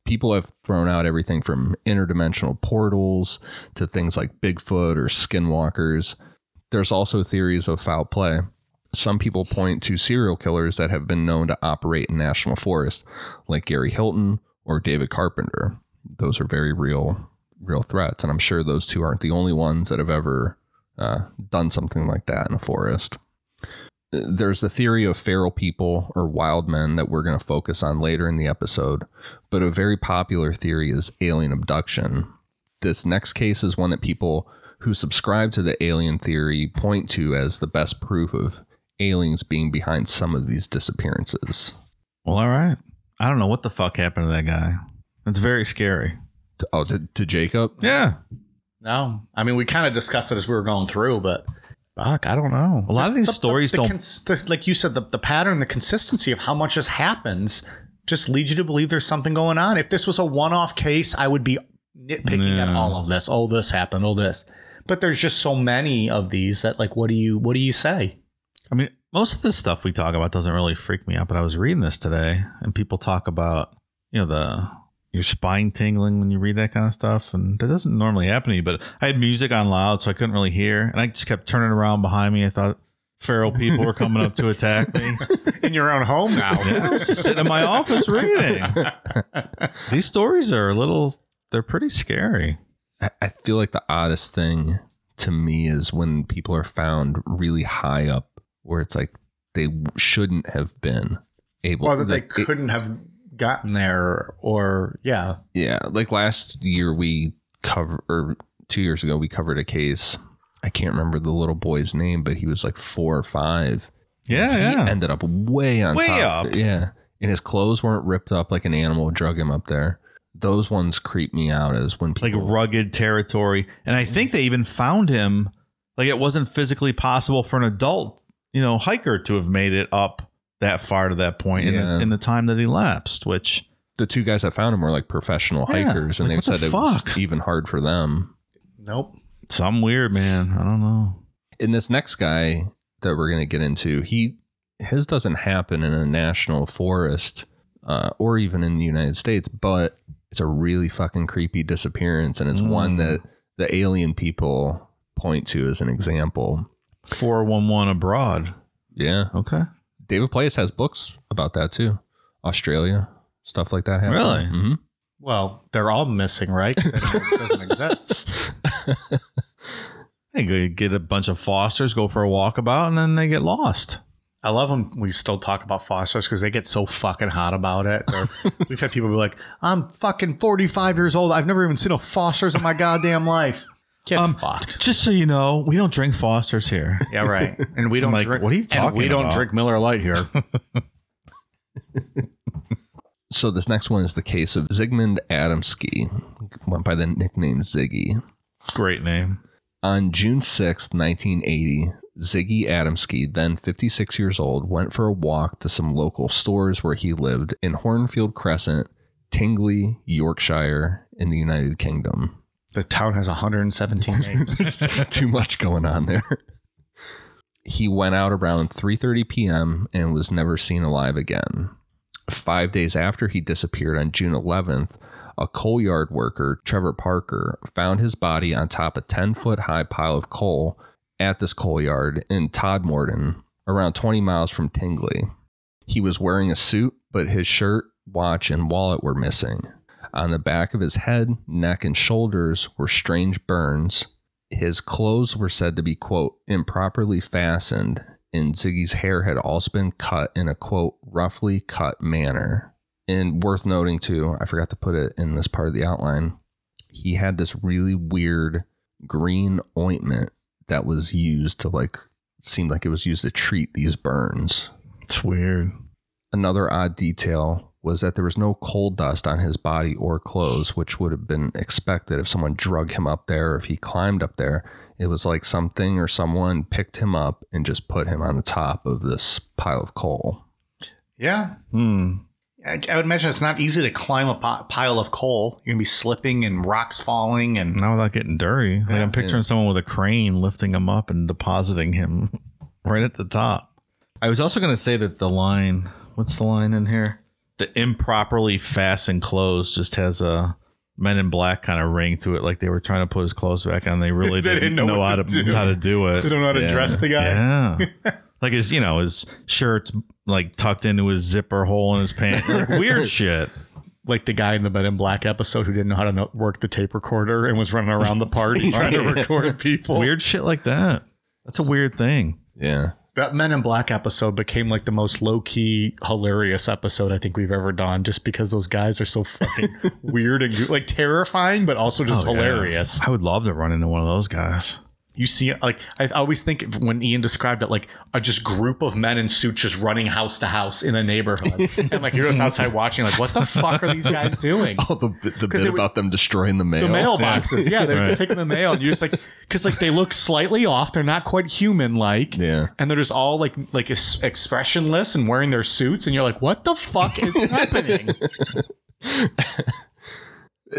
S2: People have thrown out everything from interdimensional portals to things like Bigfoot or skinwalkers. There's also theories of foul play. Some people point to serial killers that have been known to operate in national forests, like Gary Hilton or David Carpenter. Those are very real real threats. And I'm sure those two aren't the only ones that have ever uh, done something like that in a forest. There's the theory of feral people or wild men that we're going to focus on later in the episode, but a very popular theory is alien abduction. This next case is one that people who subscribe to the alien theory point to as the best proof of aliens being behind some of these disappearances.
S3: Well, all right. I don't know what the fuck happened to that guy. It's very scary.
S2: To, oh, to, to Jacob?
S3: Yeah.
S1: no. I mean, we kind of discussed it as we were going through, but fuck, I don't know.
S3: A lot of these
S1: The- the-
S3: stories
S1: the
S3: don't.
S1: cons- the- like you said, the, the pattern, the consistency of how much this happens just leads you to believe there's something going on. If this was a one off case, I would be nitpicking at all of this. Oh, this happened. Oh, this. But there's just so many of these that, like, what do you what do you say?
S3: I mean, most of this stuff we talk about doesn't really freak me out, but I was reading this today and people talk about, you know, the your spine tingling when you read that kind of stuff. And that doesn't normally happen to me, but I had music on loud, so I couldn't really hear. And I just kept turning around behind me. I thought feral people were coming up to attack me.
S1: In your own home now.
S3: Yeah, I was just sitting in my office reading. These stories are a little, they're pretty scary.
S2: I- I feel like the oddest thing to me is when people are found really high up where it's like they shouldn't have been able
S1: Or that they
S2: it-
S1: couldn't have gotten there, or yeah.
S2: yeah like last year we cover or two years ago we covered a case i can't remember the little boy's name but he was like four or five
S3: Yeah,
S2: he
S3: yeah.
S2: ended up way on
S3: Way
S2: top
S3: up.
S2: yeah and his clothes weren't ripped up like an animal drug him up there those ones creep me out as when
S3: like rugged territory. And I think they even found him like it wasn't physically possible for an adult, you know, hiker to have made it up that far to that point in,
S2: Yeah.
S3: the, in the time that elapsed, which
S2: the two guys that found him were like professional
S3: Yeah,
S2: hikers and
S3: like,
S2: they
S3: what the
S2: said it was even hard for them
S1: Nope.
S3: some weird man. I don't know.
S2: in this next guy that we're going to get into, he his doesn't happen in a national forest uh, or even in the United States, but it's a really fucking creepy disappearance, and it's one
S3: Mm.
S2: that the alien people point to as an example.
S3: 411 abroad.
S2: Yeah,
S3: Okay.
S2: David Place has books about that too. Australia, stuff like that. Happen.
S3: Really?
S2: hmm
S1: Well, they're all missing, right? It doesn't exist.
S3: They go get a bunch of fosters, go for a walkabout, and then they get lost.
S1: I love them. We still talk about fosters because they get so fucking hot about it. Or we've had people be like, "I'm fucking 45 years old. I've never even seen a Foster's in my goddamn life." Get
S3: Um,
S1: fucked.
S3: Just so you know, we don't drink Foster's here.
S1: Yeah, right. And we don't
S3: like,
S1: drink.
S3: what are you
S1: and
S3: talking
S1: we don't
S3: about?
S1: drink Miller Lite here.
S2: So this next one is the case of Zygmunt Adamski, went by the nickname Ziggy.
S3: Great name.
S2: On June sixth, 1980, Ziggy Adamski, then 56 years old, went for a walk to some local stores where he lived in Hornfield Crescent, Tingley, Yorkshire, in the United Kingdom.
S1: The town has 117 names.
S2: Too much going on there. He went out around 3:30 p.m. and was never seen alive again. 5 days after he disappeared on June 11th, a coal yard worker, Trevor Parker, found his body on top a 10-foot high pile of coal at this coal yard in Todmorden, around 20 miles from Tingley. He was wearing a suit, but his shirt, watch, and wallet were missing. On the back of his head, neck, and shoulders were strange burns. His clothes were said to be, quote, improperly fastened, and Ziggy's hair had also been cut in a, quote, roughly cut manner. And worth noting, too, I forgot to put it in this part of the outline, he had this really weird green ointment that was used to, like, seemed like it was used to treat these burns.
S3: It's weird.
S2: Another odd detail was that there was no coal dust on his body or clothes, which would have been expected if someone drug him up there or if he climbed up there. It was like something or someone picked him up and just put him on the top of this pile of coal.
S1: yeah.
S3: Hmm.
S1: I, I would imagine it's not easy to climb a pi- pile of coal. You're going to be slipping and rocks falling. And
S3: Not without getting dirty. Like I'm picturing someone with a crane lifting him up and depositing him right at the top. I was also going to say that the line, what's the line in here? The improperly fastened clothes just has a Men in Black kind of ring to it, like they were trying to put his clothes back on. They really
S1: They
S3: didn't,
S1: didn't know
S3: know, how
S1: to
S3: to,
S1: do.
S3: how to do it.
S1: they don't know how to
S2: Yeah.
S1: dress the guy.
S3: Yeah. like his, you know, his shirt's like tucked into his zipper hole in his pants. Like weird shit.
S1: Like the guy in the Men in Black episode who didn't know how to know, work the tape recorder and was running around the party trying to record people.
S3: Weird shit like that. That's a weird thing.
S2: Yeah.
S1: That Men in Black episode became like the most low key hilarious episode I think we've ever done, just because those guys are so fucking weird and like terrifying, but also just
S3: Oh, yeah.
S1: hilarious.
S3: I would love to run into one of those guys.
S1: You see, like I always think when Ian described it, like a just group of men in suits just running house to house in a neighborhood, and like you're just outside watching, like what the fuck are these guys doing?
S2: Oh, the, the bit about them destroying the mail.
S1: The mailboxes, yeah, they're
S3: Right.
S1: just taking the mail, and you're just like, because like they look slightly off, they're not quite human like,
S2: Yeah.
S1: and they're just all like like expressionless and wearing their suits, and you're like, what the fuck is happening?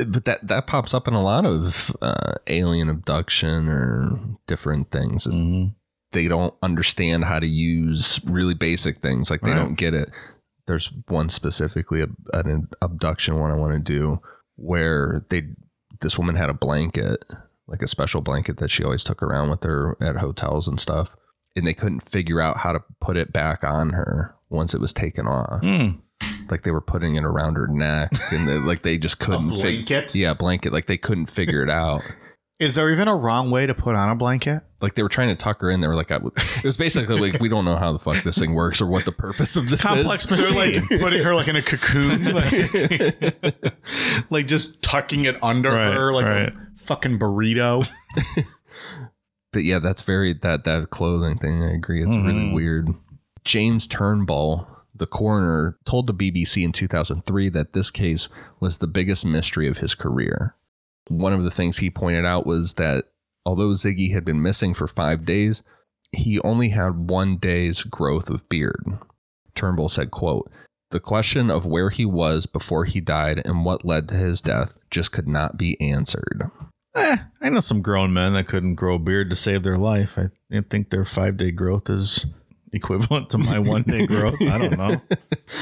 S2: But that that pops up in a lot of uh, alien abduction or different things.
S3: Mm-hmm.
S2: They don't understand how to use really basic things. Like they
S3: Right.
S2: don't get it. There's one specifically an abduction one I want to do where they this woman had a blanket, like a special blanket that she always took around with her at hotels and stuff, and they couldn't figure out how to put it back on her once it was taken off
S3: Mm.
S2: Like they were putting it around her neck and they, like they just couldn't fig-
S1: blanket?
S2: yeah blanket like they couldn't figure it out
S1: Is there even a wrong way to put on a blanket?
S2: like they were trying to tuck her in they were like I it was basically like we don't know how the fuck this thing works or what the purpose of this
S3: Complex
S2: is
S3: machine.
S1: They're like putting her like in a cocoon, like, like just tucking it under
S3: Right,
S1: her like
S3: right.
S1: a fucking burrito.
S2: but yeah that's very that that clothing thing i agree it's really
S3: Mhm.
S2: weird james turnbull the coroner told the bbc in 2003 that this case was the biggest mystery of his career. One of the things he pointed out was that although ziggy had been missing for five days he only had one day's growth of beard. Turnbull said quote the question of where he was before he died and what led to his death just could not be answered.
S3: Eh, I know some grown men that couldn't grow a beard to save their life. I think their five day growth is equivalent to my one day growth. I don't know.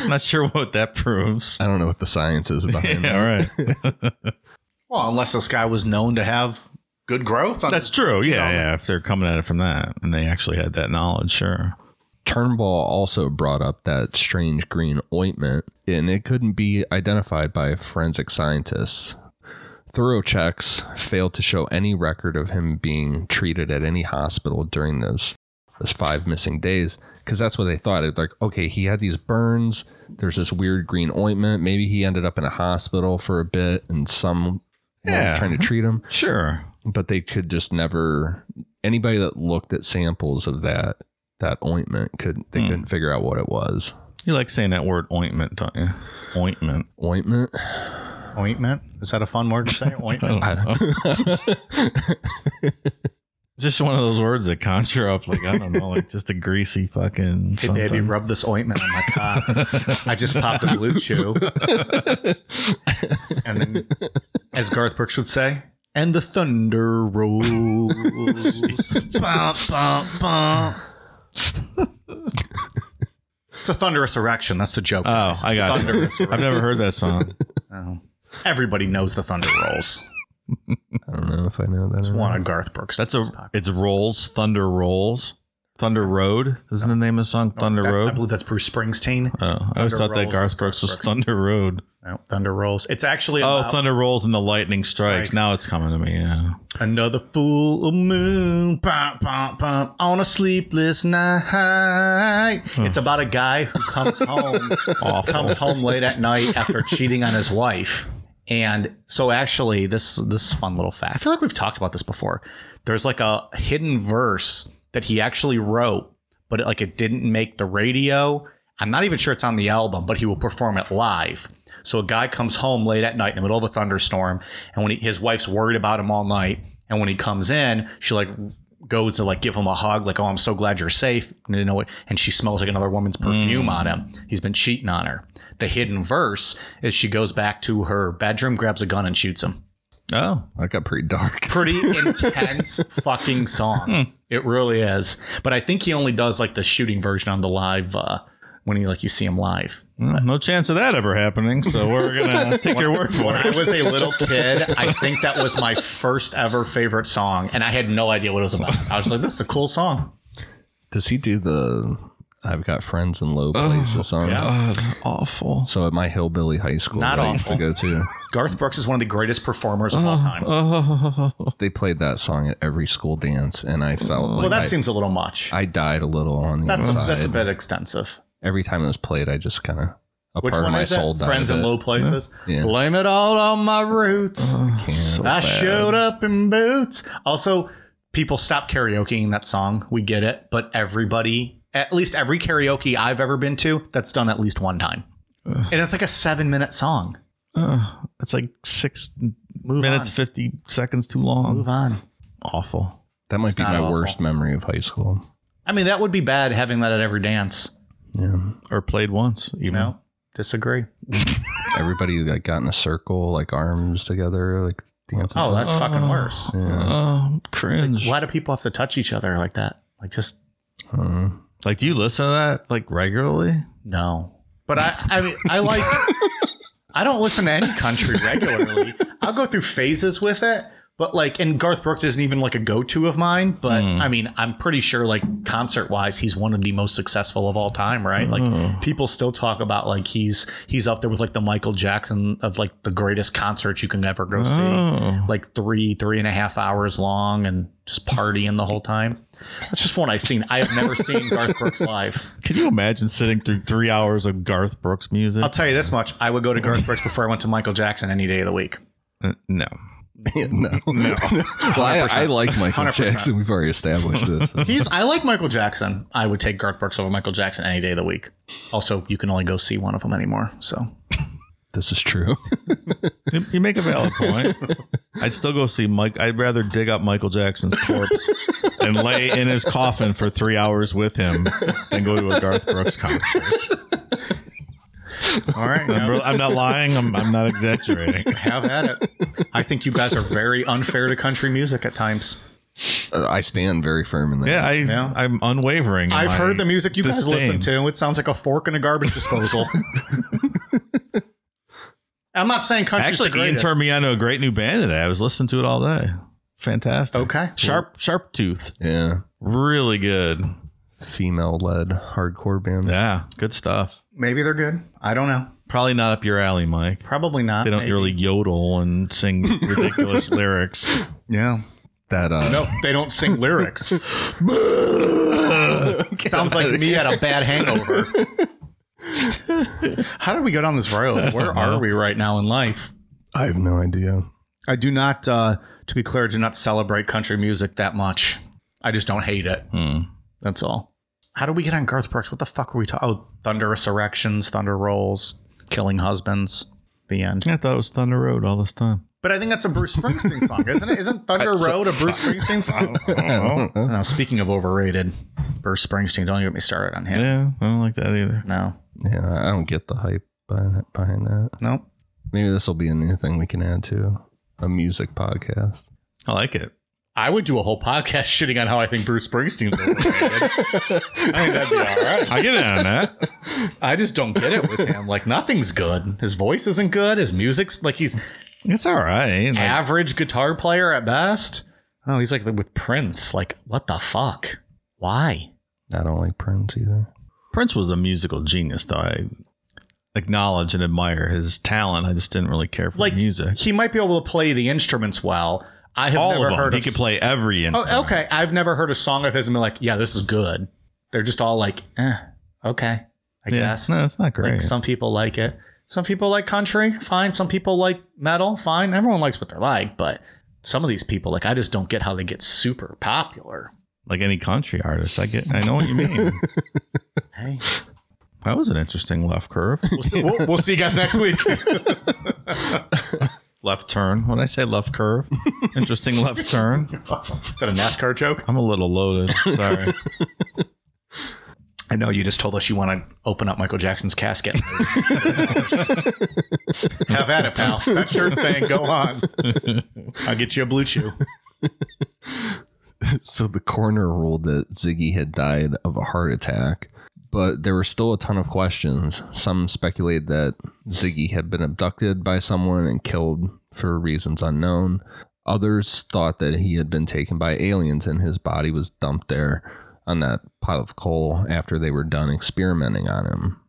S3: Not sure what that proves.
S2: I don't know what the science is behind that.
S3: All right.
S1: Well, unless this guy was known to have good growth. On
S3: That's true. Yeah,
S1: know.
S3: yeah. If they're coming at it from that and they actually had that knowledge, sure.
S2: Turnbull also brought up that strange green ointment, and it couldn't be identified by forensic scientists. Thorough checks failed to show any record of him being treated at any hospital during those those five missing days, because that's what they thought. It's like, okay, he had these burns. There's this weird green ointment. Maybe he ended up in a hospital for a bit, and some were
S3: Yeah.
S2: trying to treat him.
S3: Sure.
S2: but they could just never. Anybody that looked at samples of that that ointment could they
S3: Hmm.
S2: couldn't figure out what it was.
S3: You like saying that word ointment, don't you? Ointment.
S2: Ointment.
S1: Ointment? Is that a fun word to say? Ointment?
S3: Just one of those words that conjure up, like, I don't know, like just a greasy fucking.
S1: Hey, baby, rub this ointment on my cock. I just popped a BlueChew. and then, as Garth Brooks would say, and the thunder rolls. It's a thunderous erection. That's the joke.
S3: Oh,
S1: guys.
S3: I got
S1: Thunderous
S3: you. I've never heard that song.
S1: Oh. Everybody knows the thunder rolls.
S2: I don't know if I know that.
S1: It's one of Garth Brooks.
S3: That's a. It's Rolls Thunder Rolls. Thunder Road isn't the name of the song. Thunder
S1: That's- I
S3: Road.
S1: believe that's Bruce Springsteen.
S3: Oh, I always
S1: Thunder
S3: thought that
S1: Rolls
S3: Garth
S1: is
S3: Brooks was
S1: Garth
S3: Thunder Road.
S1: No, thunder rolls. It's actually
S3: Oh,
S1: about
S3: Thunder Rolls and the Lightning Strikes.
S1: Strikes.
S3: Now it's coming to me. Yeah.
S1: another full moon bum, bum, bum, on a sleepless night. It's about a guy who comes home comes home late at night after cheating on his wife. And so actually this this is fun little fact. I feel like we've talked about this before. There's like a hidden verse that he actually wrote, but it, like it didn't make the radio. I'm not even sure it's on the album, but he will perform it live. So a guy comes home late at night in the middle of a thunderstorm, and when he, his wife's worried about him all night, and when he comes in, she like goes to like give him a hug, like, "Oh, I'm so glad you're safe." And you know what? And she smells like another woman's perfume on him. He's been cheating on her. The hidden verse is she goes back to her bedroom, grabs a gun, and shoots him.
S3: Oh,
S2: That got pretty dark.
S1: Pretty intense fucking song. It really is. But I think he only does like the shooting version on the live uh, when you like you see him live.
S3: well, no chance of that ever happening. So we're gonna take your word for it.
S1: When I was a little kid, I think that was my first ever favorite song, and I had no idea what it was about. I was like, "This is a cool song."
S2: Does he do the "I've got friends in low places" oh, song?
S3: God, awful.
S2: So at my hillbilly high school
S1: Not
S2: that I used to go to,
S1: Garth Brooks is one of the greatest performers of all uh-huh. time. Uh-huh.
S2: they played that song at every school dance, and I felt like
S1: well, that
S2: I,
S1: seems a little much.
S2: I died a little on the
S1: That's
S2: inside.
S1: that's a bit extensive.
S2: Every time it was played, I just kind of a
S1: Which
S2: part of my
S1: is
S2: soul died.
S1: Friends in
S2: bit.
S1: low places.
S2: Yeah.
S1: Blame it all on my roots.
S2: Can't.
S1: I showed up in boots. Also, people stop karaokeing that song. We get it, but everybody, at least every karaoke I've ever been to, that's done at least one time. And it's like a seven minute song.
S3: Uh, it's like six
S1: Move
S3: minutes,
S1: on.
S3: fifty seconds too long.
S1: Move on.
S3: Awful.
S2: That might be my
S1: awful.
S2: worst memory of high school.
S1: I mean, that would be bad having that at every dance.
S2: Yeah,
S3: Or played once. you
S1: know. disagree.
S2: everybody like got in a circle, like arms together, like dancing.
S1: Oh, that's fucking worse.
S2: yeah.
S3: Oh, cringe.
S1: Why do people have to touch each other like that? Like, just
S2: Uh,
S3: Like, do you listen to that like regularly?
S1: no. But I, I mean, I like. I don't listen to any country regularly. I'll go through phases with it, but like, and Garth Brooks isn't even like a go-to of mine. But I mean, I'm pretty sure like concert-wise, he's one of the most successful of all time, right? Like, people still talk about like he's he's up there with like the Michael Jackson of like the greatest concerts you can ever go see.
S3: Oh.
S1: Like three, three and a half hours long, and just partying the whole time. That's just one I've seen. I have never seen Garth Brooks live.
S3: Can you imagine sitting through three hours of Garth Brooks music?
S1: I'll tell you this much: I would go to Garth Brooks before I went to Michael Jackson any day of the week.
S3: Uh, no.
S2: no, no. well, I, I like Michael
S1: 100%.
S2: Jackson. We've already established this.
S1: He's I like Michael Jackson. I would take Garth Brooks over Michael Jackson any day of the week. Also, you can only go see one of them anymore. So
S2: this is true.
S3: You, you make a valid point. I'd still go see Mike. I'd rather dig up Michael Jackson's corpse and lay in his coffin for three hours with him than go to a Garth Brooks concert.
S1: All right,
S3: I'm, I'm not lying. I'm, I'm not exaggerating.
S1: have at it. I think you guys are very unfair to country music at times.
S2: Uh, I stand very firm in that.
S3: Yeah, I,
S1: Yeah.
S3: I'm unwavering.
S1: I've heard the music you guys
S3: disdain.
S1: listen to. It sounds like a fork in a garbage disposal. I'm not saying country.
S3: Actually,
S1: the
S3: Ian turned me on to a great new band today. I was listening to it all day. Fantastic.
S1: Okay.
S3: Sharp, Sharptooth.
S2: yeah.
S3: Really good.
S2: Female-led hardcore band.
S3: Yeah, good stuff.
S1: Maybe they're good. I don't know.
S3: Probably not up your alley, Mike.
S1: Probably not.
S3: They don't
S1: Maybe.
S3: really yodel and sing ridiculous lyrics.
S1: Yeah.
S2: That uh,
S1: No, they don't sing lyrics. Sounds like me at a bad hangover. How did we go down this road? Where are we right now in life?
S2: I have no idea.
S1: I do not, uh, to be clear, do not celebrate country music that much. I just don't hate it.
S3: Hmm.
S1: That's all. How do we get on Garth Brooks? What the fuck were we talking? Oh, thunderous erections, thunder rolls, killing husbands. The end.
S3: I thought it was Thunder Road all this time.
S1: But I think that's a Bruce Springsteen song, isn't it? Isn't Thunder Road a Bruce Springsteen song? Now, speaking of overrated, Bruce Springsteen. Don't get me started on him.
S3: Yeah, I don't like that either.
S1: No,
S2: Yeah, I don't get the hype behind behind that.
S1: no.
S2: Maybe this will be a new thing we can add to a music podcast.
S3: I like it.
S1: I would do a whole podcast shitting on how I think Bruce Springsteen's overrated. I think that'd be all right.
S3: I get in on that.
S1: I just don't get it with him. Like nothing's good. His voice isn't good. His music's like he's
S3: It's all right. Like,
S1: average guitar player at best. Oh, he's like with Prince. Like what the fuck? Why?
S2: I don't like Prince either.
S3: Prince was a musical genius, though. I acknowledge and admire his talent. I just didn't really care for
S1: Like
S3: the music.
S1: he might be able to play the instruments well. I have
S3: All
S1: never
S3: of them.
S1: heard.
S3: He could play every instrument.
S1: Oh, okay. I've never heard a song of his and been like, yeah, this is good. They're just all like, eh, okay, I
S3: Yeah.
S1: guess.
S3: No, it's not great.
S1: Like some people like it. Some people like country, fine. Some people like metal, fine. Everyone likes what they like, but some of these people, like, I just don't get how they get super popular.
S3: like any country artist. I get. I know what you mean.
S1: Hey,
S3: that was an interesting left curve.
S1: we'll see, we'll, we'll see you guys next week.
S3: left turn. When I say left curve, interesting left turn.
S1: Is that a NASCAR joke?
S3: I'm a little loaded. Sorry.
S1: I know you just told us you want to open up Michael Jackson's casket. Have at it, pal. That's your thing. Go on. I'll get you a BlueChew.
S2: So the coroner ruled that Ziggy had died of a heart attack, but there were still a ton of questions. Some speculated that Ziggy had been abducted by someone and killed for reasons unknown. Others thought that he had been taken by aliens and his body was dumped there on that pile of coal after they were done experimenting on him.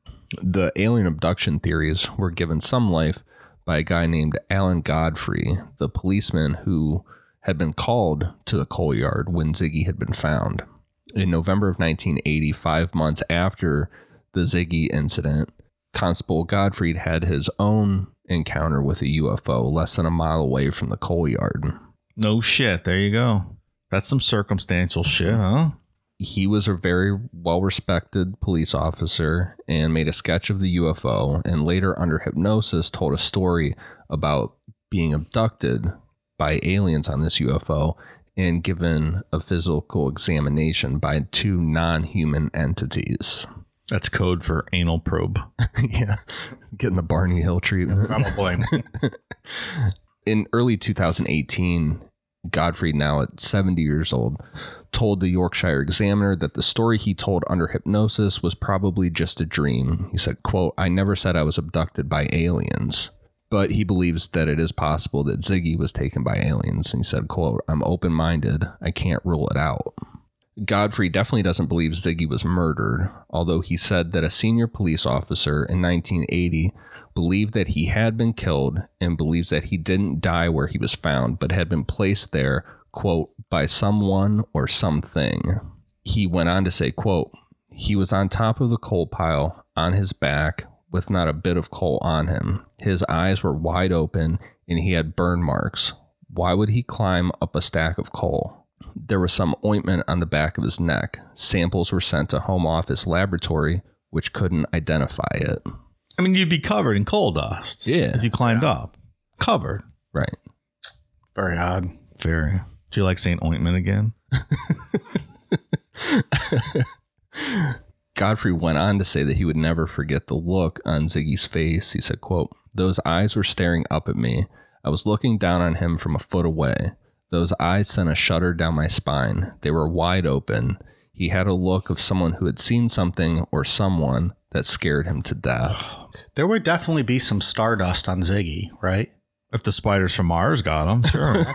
S2: The alien abduction theories were given some life by a guy named Alan Godfrey, the policeman who had been called to the coal yard when Ziggy had been found. In November of 1980, five months after the Ziggy incident, Constable Godfrey had his own encounter with a UFO less than a mile away from the coal yard.
S3: No shit. There you go. That's some circumstantial shit, huh?
S2: he was a very well respected police officer and made a sketch of the UFO and later under hypnosis told a story about being abducted by aliens on this UFO and given a physical examination by two non-human entities.
S3: That's code for anal probe.
S2: yeah, getting the Barney Hill treatment.
S1: I don't blame.
S2: in early 2018, Godfrey, now at 70 years old, told the Yorkshire Examiner that the story he told under hypnosis was probably just a dream. He said, quote, I never said I was abducted by aliens. But he believes that it is possible that Ziggy was taken by aliens. And he said, quote, I'm open minded. I can't rule it out. Godfrey definitely doesn't believe Ziggy was murdered, although he said that a senior police officer in 1980 believed that he had been killed and believes that he didn't die where he was found, but had been placed there, quote, by someone or something. He went on to say, quote, he was on top of the coal pile on his back with not a bit of coal on him. His eyes were wide open and he had burn marks. Why would he climb up a stack of coal? There was some ointment on the back of his neck. Samples were sent to Home Office Laboratory, which couldn't identify it.
S3: I mean, you'd be covered in coal dust.
S2: Yeah.
S3: If you climbed up. Covered.
S2: Right.
S1: Very odd.
S3: Very. Do you like saying ointment again?
S2: Godfrey went on to say that he would never forget the look on Ziggy's face. He said, quote, Those eyes were staring up at me. I was looking down on him from a foot away. Those eyes sent a shudder down my spine. They were wide open. He had a look of someone who had seen something or someone that scared him to death.
S1: There would definitely be some stardust on Ziggy, right?
S3: If the spiders from Mars got him, sure.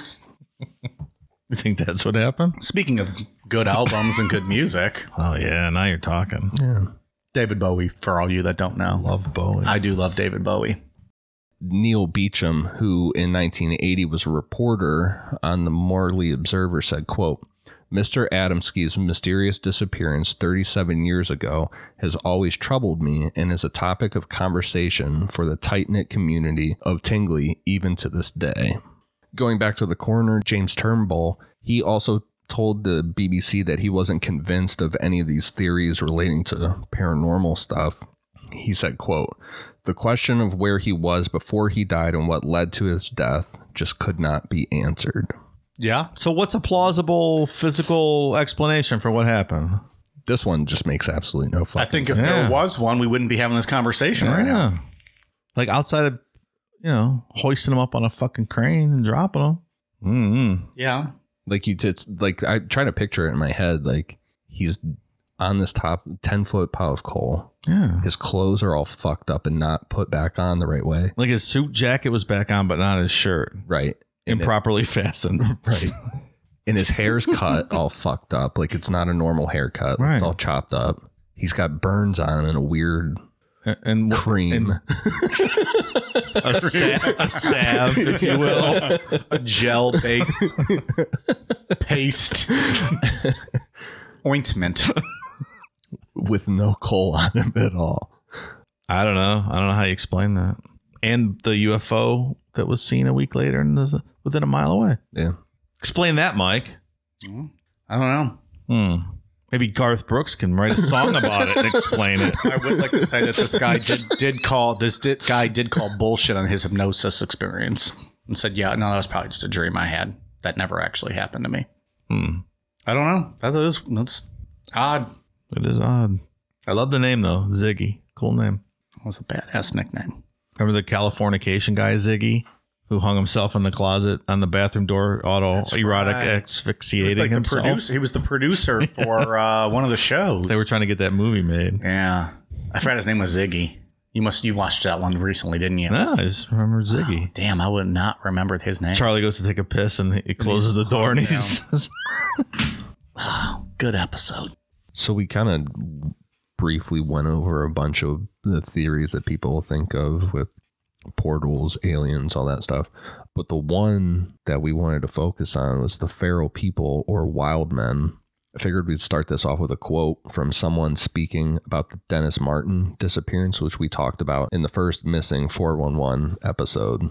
S3: you think that's what happened?
S1: Speaking of good albums and good music,
S3: Oh, yeah. Now you're talking.
S2: Yeah.
S1: David Bowie, for all you that don't know.
S3: Love Bowie.
S1: I do love David Bowie.
S2: Neil Beecham, who in 1980 was a reporter on the Morley Observer, said, quote, Mr. Adamski's mysterious disappearance 37 years ago has always troubled me and is a topic of conversation for the tight knit community of Tingley even to this day. Going back to the coroner, James Turnbull, he also told the BBC that he wasn't convinced of any of these theories relating to paranormal stuff. He said, quote, the question of where he was before he died and what led to his death just could not be answered.
S1: Yeah.
S3: So what's a plausible physical explanation for what happened?
S2: This one just makes absolutely no sense.
S1: I
S2: fucking
S1: think if
S2: sense.
S1: there was one, we wouldn't be having this conversation right now.
S3: Like outside of, you know, hoisting them up on a fucking crane and dropping them. Mm-hmm.
S1: Yeah.
S2: like you it's like I try to picture it in my head like he's on this top 10 foot pile of coal.
S3: Yeah.
S2: His clothes are all fucked up and not put back on the right way.
S3: Like his suit jacket was back on, but not his shirt.
S2: Right. And it-
S3: Improperly fastened.
S2: right. And his hair's cut all fucked up. Like it's not a normal haircut.
S3: Right.
S2: It's all chopped up. He's got burns on him and a weird
S3: And, and
S2: cream.
S3: and a, sa- a salve, if you will.
S1: A gel based paste ointment.
S2: with no coal on it at all.
S3: I don't know. I don't know how you explain that. And the UFO that was seen a week later and was within a mile away.
S2: Yeah.
S3: Explain that, Mike.
S1: I don't know.
S3: Hmm. Maybe Garth Brooks can write a song about it and explain it.
S1: I would like to say that this guy did, did call this did, guy did call bullshit on his hypnosis experience and said, "Yeah, no, that was probably just a dream I had. That never actually happened to me."
S3: Hmm.
S1: I don't know. That is that's odd.
S3: It is odd. I love the name though, Ziggy. Cool name.
S1: That was a badass nickname.
S3: Remember the Californication guy, Ziggy, who hung himself in the closet on the bathroom door, auto
S1: That's
S3: erotic
S1: right. He
S3: asphyxiating
S1: was like the
S3: himself.
S1: producer. He was the producer for uh, one of the shows.
S3: They were trying to get that movie made.
S1: yeah, I forgot his name was Ziggy. You must you watched that one recently, didn't you?
S3: No, I just remember Ziggy.
S1: Damn, I would not remember his name.
S3: Charlie goes to take a piss and he closes the door and he
S1: down.
S3: says,
S1: Good episode.
S2: So we kind of briefly went over a bunch of the theories that people think of with portals, aliens, all that stuff. But the one that we wanted to focus on was the feral people or wild men. I figured we'd start this off with a quote from someone speaking about the Dennis Martin disappearance, which we talked about in the first missing 411 episode.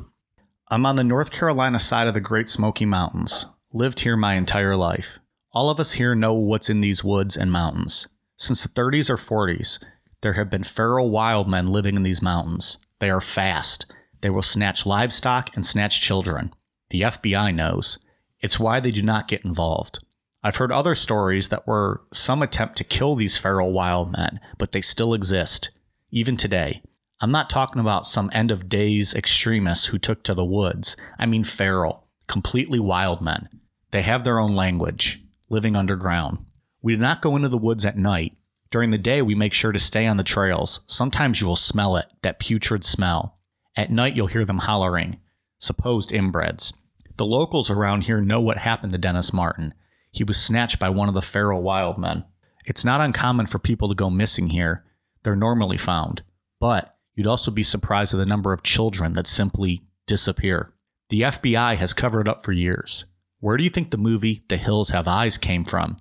S1: I'm on the North Carolina side of the Great Smoky Mountains. Lived here my entire life. All of us here know what's in these woods and mountains. Since the 30s or 40s, there have been feral wild men living in these mountains. They are fast. They will snatch livestock and snatch children. The FBI knows. It's why they do not get involved. I've heard other stories that were some attempt to kill these feral wild men, but they still exist, even today. I'm not talking about some end of days extremists who took to the woods. I mean feral, completely wild men. They have their own language, living underground. We do not go into the woods at night. During the day, we make sure to stay on the trails. Sometimes you will smell it, that putrid smell. At night, you'll hear them hollering, supposed inbreds. The locals around here know what happened to Dennis Martin. He was snatched by one of the feral wild men. It's not uncommon for people to go missing here. They're normally found. But you'd also be surprised at the number of children that simply disappear. The FBI has covered up for years. Where do you think the movie The Hills Have Eyes came from?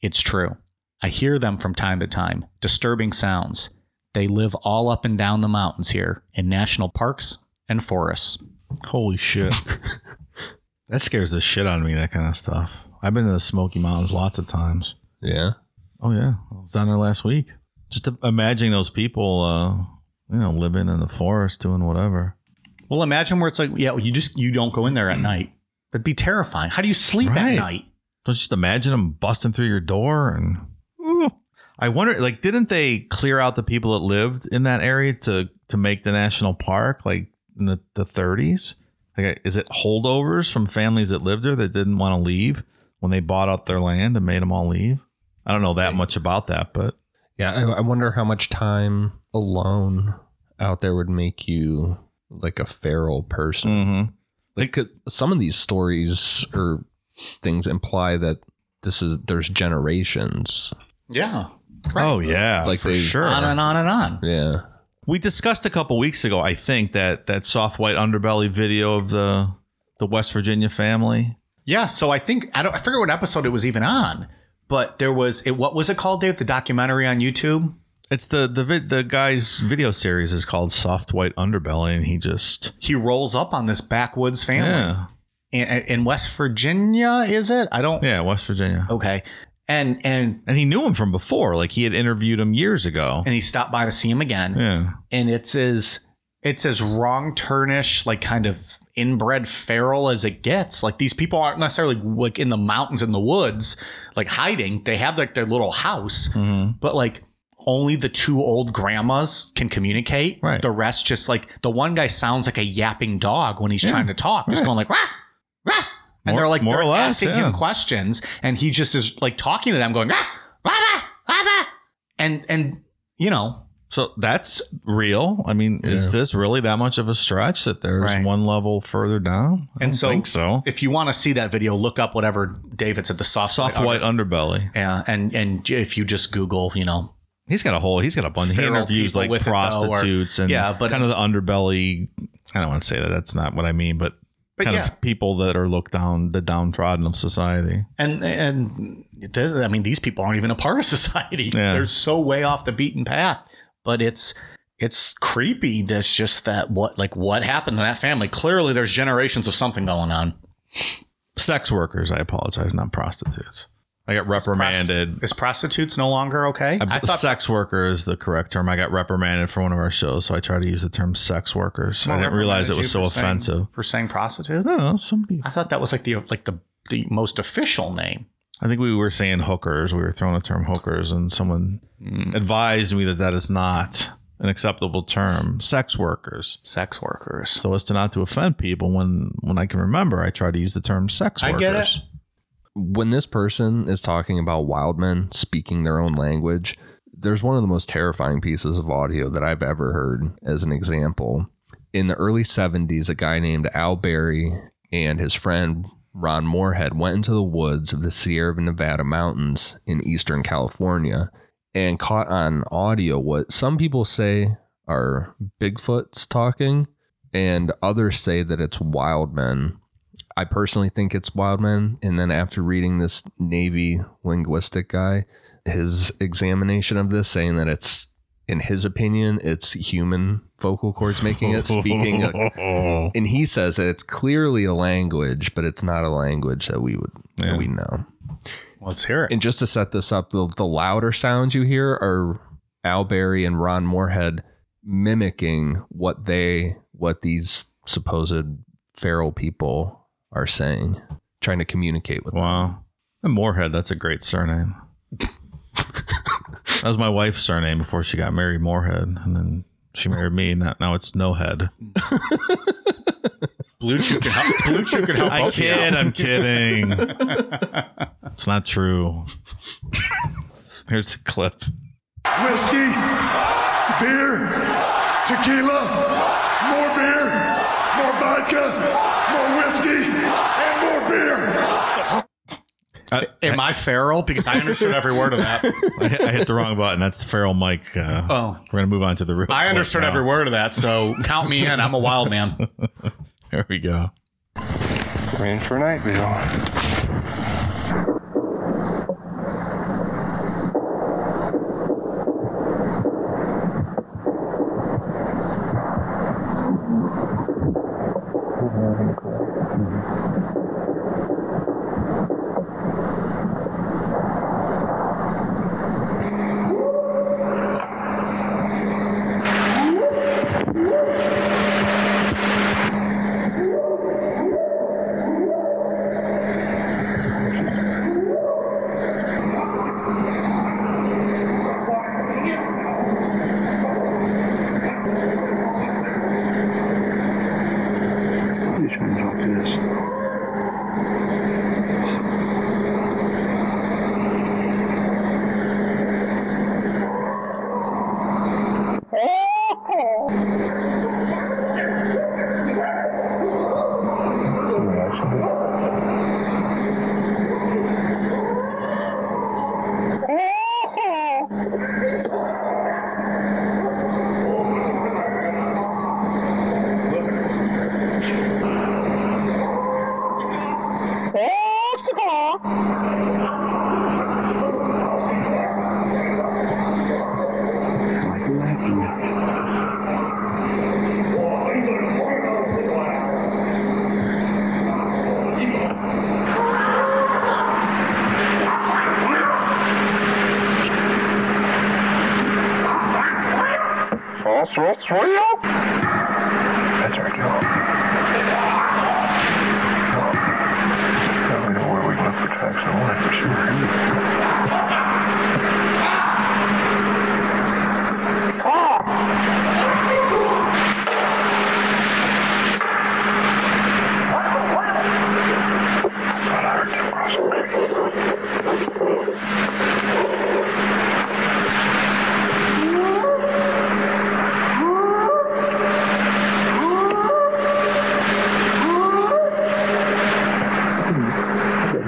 S1: It's true. I hear them from time to time, disturbing sounds. They live all up and down the mountains here in national parks and forests.
S3: Holy shit. that scares the shit out of me, that kind of stuff. I've been to the Smoky Mountains lots of times.
S2: Yeah.
S3: Oh, yeah. I was down there last week. Just imagining those people, uh, you know, living in the forest, doing whatever.
S1: Well, imagine where it's like, yeah, you just you don't go in there at night. That'd be terrifying. How do you sleep at night?
S3: Don't you just imagine them busting through your door and. Ooh. I wonder, like, didn't they clear out the people that lived in that area to to make the national park, like in the the 30s? Like, is it holdovers from families that lived there that didn't want to leave when they bought out their land and made them all leave? I don't know that much about that, but
S2: Yeah, I, I wonder how much time alone out there would make you like a feral person.
S3: mm-hmm.
S2: Like 'cause some of these stories or things imply that this is there's generations.
S1: Yeah.
S3: Oh yeah,
S2: Like
S3: for
S2: they-
S3: sure.
S1: On and on and on.
S2: Yeah,
S3: We discussed a couple weeks ago, I think that that soft white underbelly video of the the West Virginia family
S1: Yeah, so I think I don't I forget what episode it was even on, but there was it. What was it called, Dave? The documentary on YouTube.
S3: It's the the vid, the guy's video series is called Soft White Underbelly, and he just
S1: He rolls up on this backwoods family
S3: yeah
S1: in, in West Virginia. Is it? I don't.
S3: yeah West Virginia,
S1: Okay, and and
S3: and he knew him from before. Like he had interviewed him years ago.
S1: and he stopped by to see him again.
S3: Yeah,
S1: and it's as it's as wrong turnish like kind of inbred feral as it gets like these people aren't necessarily like in the mountains in the woods like hiding they have like their little house
S3: Mm-hmm.
S1: but like only the two old grandmas can communicate
S3: Right.
S1: the rest just like the one guy sounds like a yapping dog when he's trying to talk just
S3: Right.
S1: going like. And
S3: More-
S1: they're like
S3: more
S1: they're
S3: or less,
S1: asking
S3: yeah.
S1: him questions and he just is like talking to them going rah, rah, rah, rah, rah. and and you know
S3: so that's real. I mean, is this really that much of a stretch that there's
S1: Right.
S3: one level further down? I
S1: And
S3: don't
S1: so-
S3: think so.
S1: if you want to see that video, look up whatever David said, the soft,
S3: Soft white underbelly.
S1: Yeah, and and if you just Google, you know,
S3: He's got a whole. He's got a bunch. He interviews like
S1: with it, though, or-
S3: prostitutes and
S1: yeah, but-
S3: kind of the underbelly. I don't want to say that. That's not what I mean. But,
S1: But
S3: kind
S1: yeah.
S3: of people that are looked down, the downtrodden of society.
S1: and and it does. I mean, these people aren't even a part of society.
S3: Yeah.
S1: They're so way off the beaten path. But it's it's creepy. That's just that what like what happened to that family. Clearly, there's generations of something going on.
S3: Sex workers. I apologize, not prostitutes. I got reprimanded.
S1: Is prostitutes no longer okay?
S3: I, thought sex worker is the correct term. I got reprimanded for one of our shows, so I try to use the term sex workers. I didn't realize it was so
S1: you for saying-
S3: offensive.
S1: for saying prostitutes.
S3: I. Somebody.
S1: I thought that was like the like the the most official name.
S3: I think we were saying hookers. We were throwing the term hookers, and someone
S1: Hmm.
S3: advised me that that is not an acceptable term. Sex workers.
S1: Sex workers.
S3: So as to not to offend people, when when I can remember, I try to use the term sex
S1: I
S3: workers.
S2: When this person is talking about wild men speaking their own language, there's one of the most terrifying pieces of audio that I've ever heard as an example. In the early 70s, a guy named Al Berry and his friend Ron Morehead went into the woods of the Sierra Nevada mountains in eastern California and caught on audio what some people say are Bigfoots talking, and others say that it's wild men I personally think it's Wildman. And then after reading this Navy linguistic guy, his examination of this saying that it's, in his opinion, it's human vocal cords making it speaking. and he says that it's clearly a language, but it's not a language that we would that we know.
S1: Let's hear it.
S2: And just to set this up, the, the louder sounds you hear are Al Berry and Ron Morehead mimicking what they what these supposed feral people are saying, trying to communicate with.
S3: Wow. And Morehead, that's a great surname. that was my wife's surname before she got married, Moorhead. And then she married me. Now, now it's No Head.
S1: BlueChew can help. BlueChew can help.
S3: I
S1: both of you out.
S3: kid, I'm kidding. it's not true. Here's the clip.
S6: Whiskey, beer, tequila, more beer, more vodka, more whiskey, and more beer.
S3: I,
S1: Am I feral? Because I understood every word of that.
S3: I, hit- I hit the wrong button. That's the feral mic. Uh,
S1: Oh.
S3: We're going to move on to the real
S1: I understood
S3: now.
S1: every word of that. So count me in. I'm a wild man.
S3: Here we go.
S7: Arrange for night view.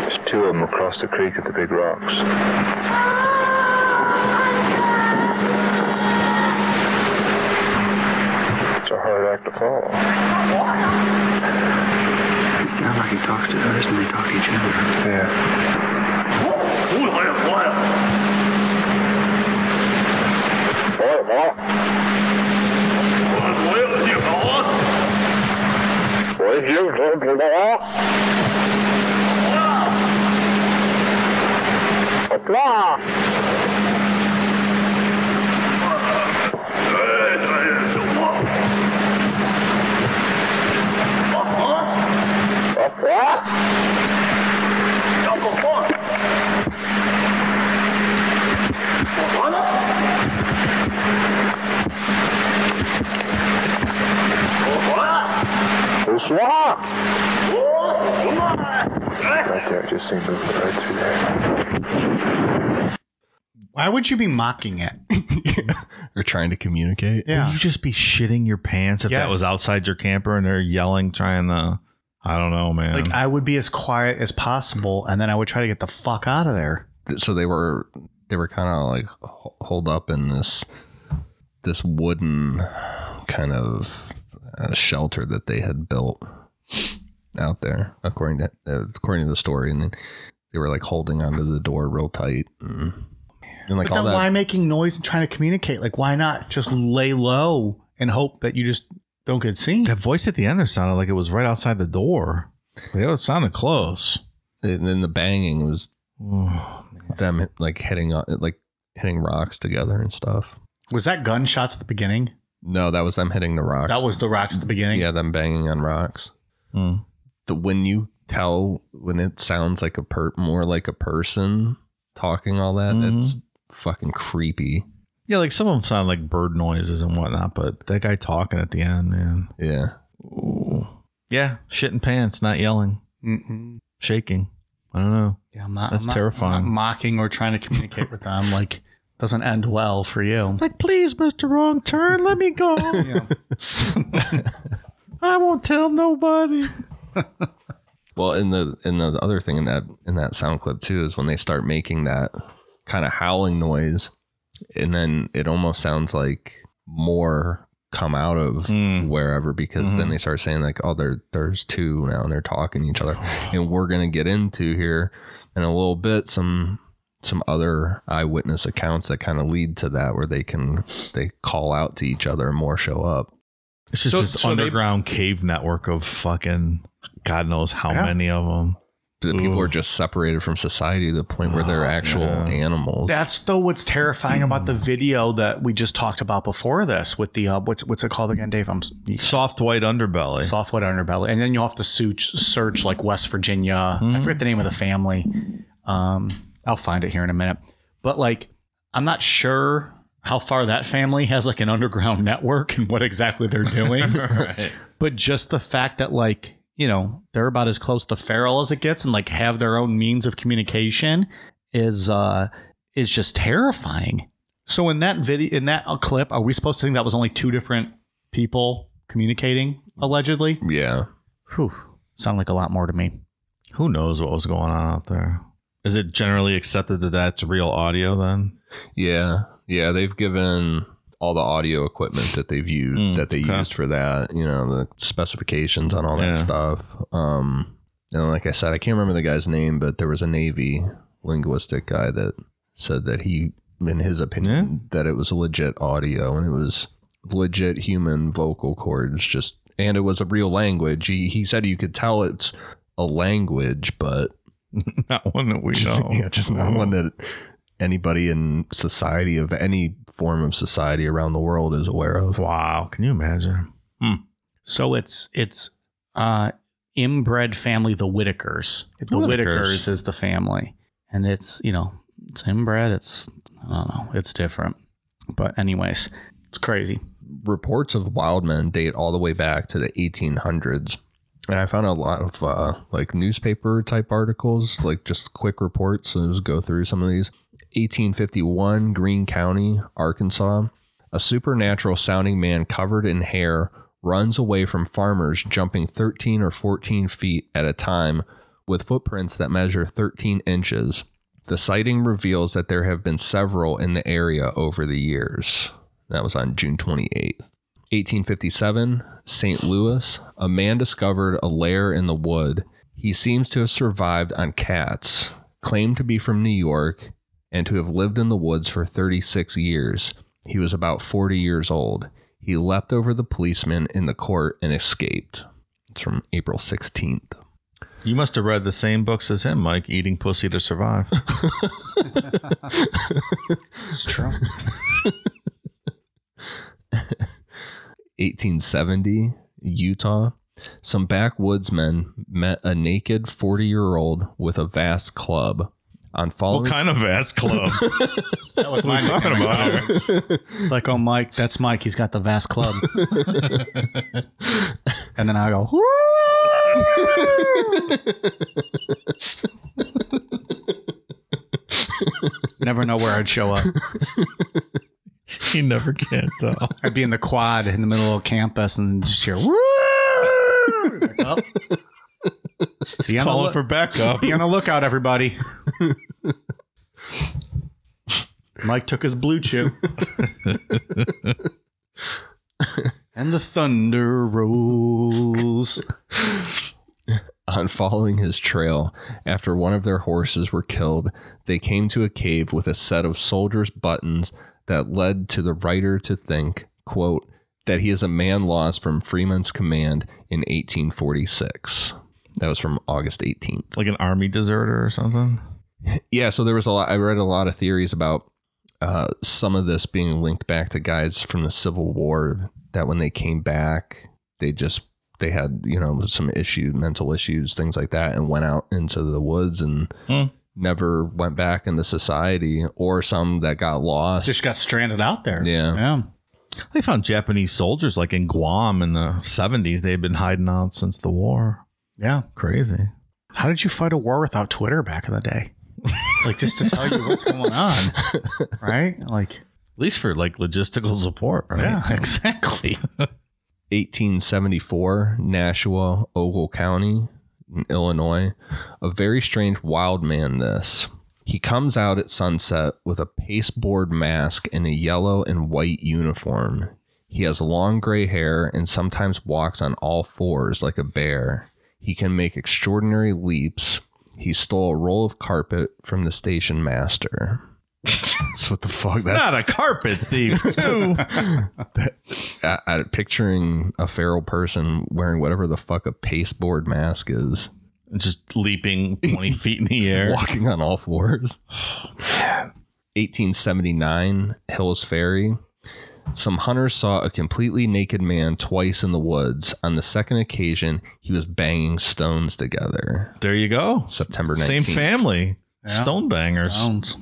S7: There's two of them across the creek at the big rocks. It's a hard act to follow.
S8: It sounds like he talks to us and they talk to each other.
S7: Yeah. What? What? What is you doing to that? What? What? Who's what? Right there, just see movement right through there.
S1: Why would you be mocking it?
S2: or trying to communicate.
S1: Yeah.
S3: Would you just be shitting your pants if that was outside your camper and they're yelling, trying to? I don't know, man.
S1: Like I would be as quiet as possible, and then I would try to get the fuck out of there.
S2: Th- So they were they were kind of like ho- holed up in this this wooden kind of uh, shelter that they had built out there, according to uh, according to the story, and then they were like holding onto the door real tight, and, and like
S1: But
S2: all
S1: then
S2: that.
S1: why making noise and trying to communicate? Like why not just lay low and hope that you just don't get seen?
S3: that voice at the end there sounded like it was right outside the door. Like, it sounded close.
S2: and then the banging was them like hitting like hitting rocks together and stuff.
S1: Was that gunshots at the beginning?
S2: No, that was them hitting the rocks.
S1: That was the rocks at the beginning.
S2: yeah, them banging on rocks.
S3: Hmm.
S2: The when you tell when it sounds like a per more like a person talking all that,
S3: Mhm.
S2: it's fucking creepy.
S3: Yeah, like some of them sound like bird noises and whatnot, but that guy talking at the end, man.
S2: Yeah.
S3: Ooh. Yeah, shitting pants, not yelling,
S1: Mm-mm.
S3: shaking. I don't know.
S1: Yeah, mo-
S3: That's
S1: mo-
S3: terrifying.
S1: Mocking or trying to communicate with them like doesn't end well for you.
S3: Like, please, Mr. Wrong Turn, let me go. I won't tell nobody.
S2: Well, in the in the other thing in that in that sound clip too is when they start making that kind of howling noise, and then it almost sounds like more come out of
S3: Mm.
S2: wherever because then
S3: Mhm.
S2: they start saying like, oh, there there's two now and they're talking to each other, and we're gonna get into here in a little bit some some other eyewitness accounts that kind of lead to that where they can they call out to each other and more show up.
S3: It's just
S1: So-
S3: this
S1: so they-
S3: underground cave network of fucking God knows how
S1: Yeah.
S3: many of them.
S2: The people
S3: Ooh.
S2: are just separated from society to the point where they're
S3: Oh,
S2: actual
S3: yeah.
S2: animals.
S1: That's though what's terrifying about the video that we just talked about before this with the uh, what's what's it called again, Dave? I'm
S3: Soft white underbelly.
S1: soft white underbelly, and then you have to search search like West Virginia. I forget the name of the family. Um, I'll find it here in a minute. But like, I'm not sure how far that family has like an underground network and what exactly they're doing.
S3: right.
S1: but just the fact that like you know they're about as close to feral as it gets and like have their own means of communication is uh is just terrifying so in that video in that clip are we supposed to think that was only two different people communicating allegedly
S2: Yeah.
S1: Whew. sound like a lot more to me
S3: Who knows what was going on out there? Is it generally accepted that that's real audio then?
S2: Yeah. Yeah. They've given all the audio equipment that they've used
S3: Mm,
S2: that they
S3: okay.
S2: used for that, you know, the specifications on all that
S3: Yeah.
S2: stuff. Um, and like I said, I can't remember the guy's name, but there was a Navy linguistic guy that said that he, in his opinion, that it was legit audio and it was legit human vocal cords, just and it was a real language. He he said you could tell it's a language, but
S3: Not one that we know.
S2: yeah, just not one that anybody in society of any form of society around the world is aware of.
S3: Wow. Can you imagine?
S1: so it's it's uh inbred family the whitakers the
S3: Whitakers.
S1: whitakers is the family and it's you know it's inbred it's i don't know it's different but anyways it's crazy
S2: Reports of wild men date all the way back to the 1800s. And I found a lot of uh, like newspaper type articles, like just quick reports. So just go through some of these. 1851, Greene County, Arkansas. A supernatural sounding man covered in hair runs away from farmers jumping 13 or 14 feet at a time with footprints that measure 13 inches. The sighting reveals that there have been several in the area over the years. That was on June 28th. 1857, St. Louis. A man discovered a lair in the wood. He seems to have survived on cats, claimed to be from New York, and to have lived in the woods for 36 years. He was about 40 years old. He leapt over the policeman in the court and escaped. It's from April 16th.
S3: You must have read the same books as him, Mike, Eating Pussy to Survive.
S1: it's true
S2: 1870, Utah. Some backwoodsmen met a naked 40 year old with a vast club. On following,
S3: what kind of ass club?
S1: that was my
S3: talking about
S1: like oh mike that's mike he's got the vast club and then i go never know where i'd show up
S3: you never can tell.
S1: I'd be in the quad in the middle of campus and just hear. "Woo!" Like, oh. Be on
S3: Calling
S1: look-
S3: for backup.
S1: Be on the lookout, everybody. Mike took his BlueChew. and the thunder rolls.
S2: on following his trail, after one of their horses were killed, they came to a cave with a set of soldiers' buttons that led to the writer to think, quote, that he is a man lost from Freeman's command in 1846. That was from August 18th.
S3: Like an army deserter or something?
S2: Yeah, so there was a lot. I read a lot of theories about uh, some of this being linked back to guys from the Civil War. That when they came back, they just they had you know some issue, mental issues, things like that, and went out into the woods and
S3: Hmm.
S2: never went back into society. Or some that got lost.
S1: Just got stranded out there.
S2: Yeah.
S1: Yeah.
S3: They found Japanese soldiers like in Guam in the 70s. They've been hiding out since the war.
S1: Yeah.
S3: Crazy.
S1: How did you fight a war without Twitter back in the day? like just to tell you what's going on. Right? Like,
S3: At least for like logistical support, right?
S1: yeah, exactly.
S2: 1874, Nashua, Ogle County, in Illinois. A very strange wild man, this. He comes out at sunset with a pasteboard mask and a yellow and white uniform. He has long gray hair and sometimes walks on all fours like a bear. He can make extraordinary leaps. He stole a roll of carpet from the station master. so what the fuck? That's
S3: Not a carpet thief, too.
S2: I, I, picturing a feral person wearing whatever the fuck a pasteboard mask is,
S3: Just leaping 20 feet in the air.
S2: walking on all fours. 1879, Hills Ferry. Some hunters saw a completely naked man twice in the woods. On the second occasion, he was banging stones together.
S3: There you go.
S2: September 19th.
S3: Same family.
S1: Yeah.
S3: Stone bangers.
S1: Sounds.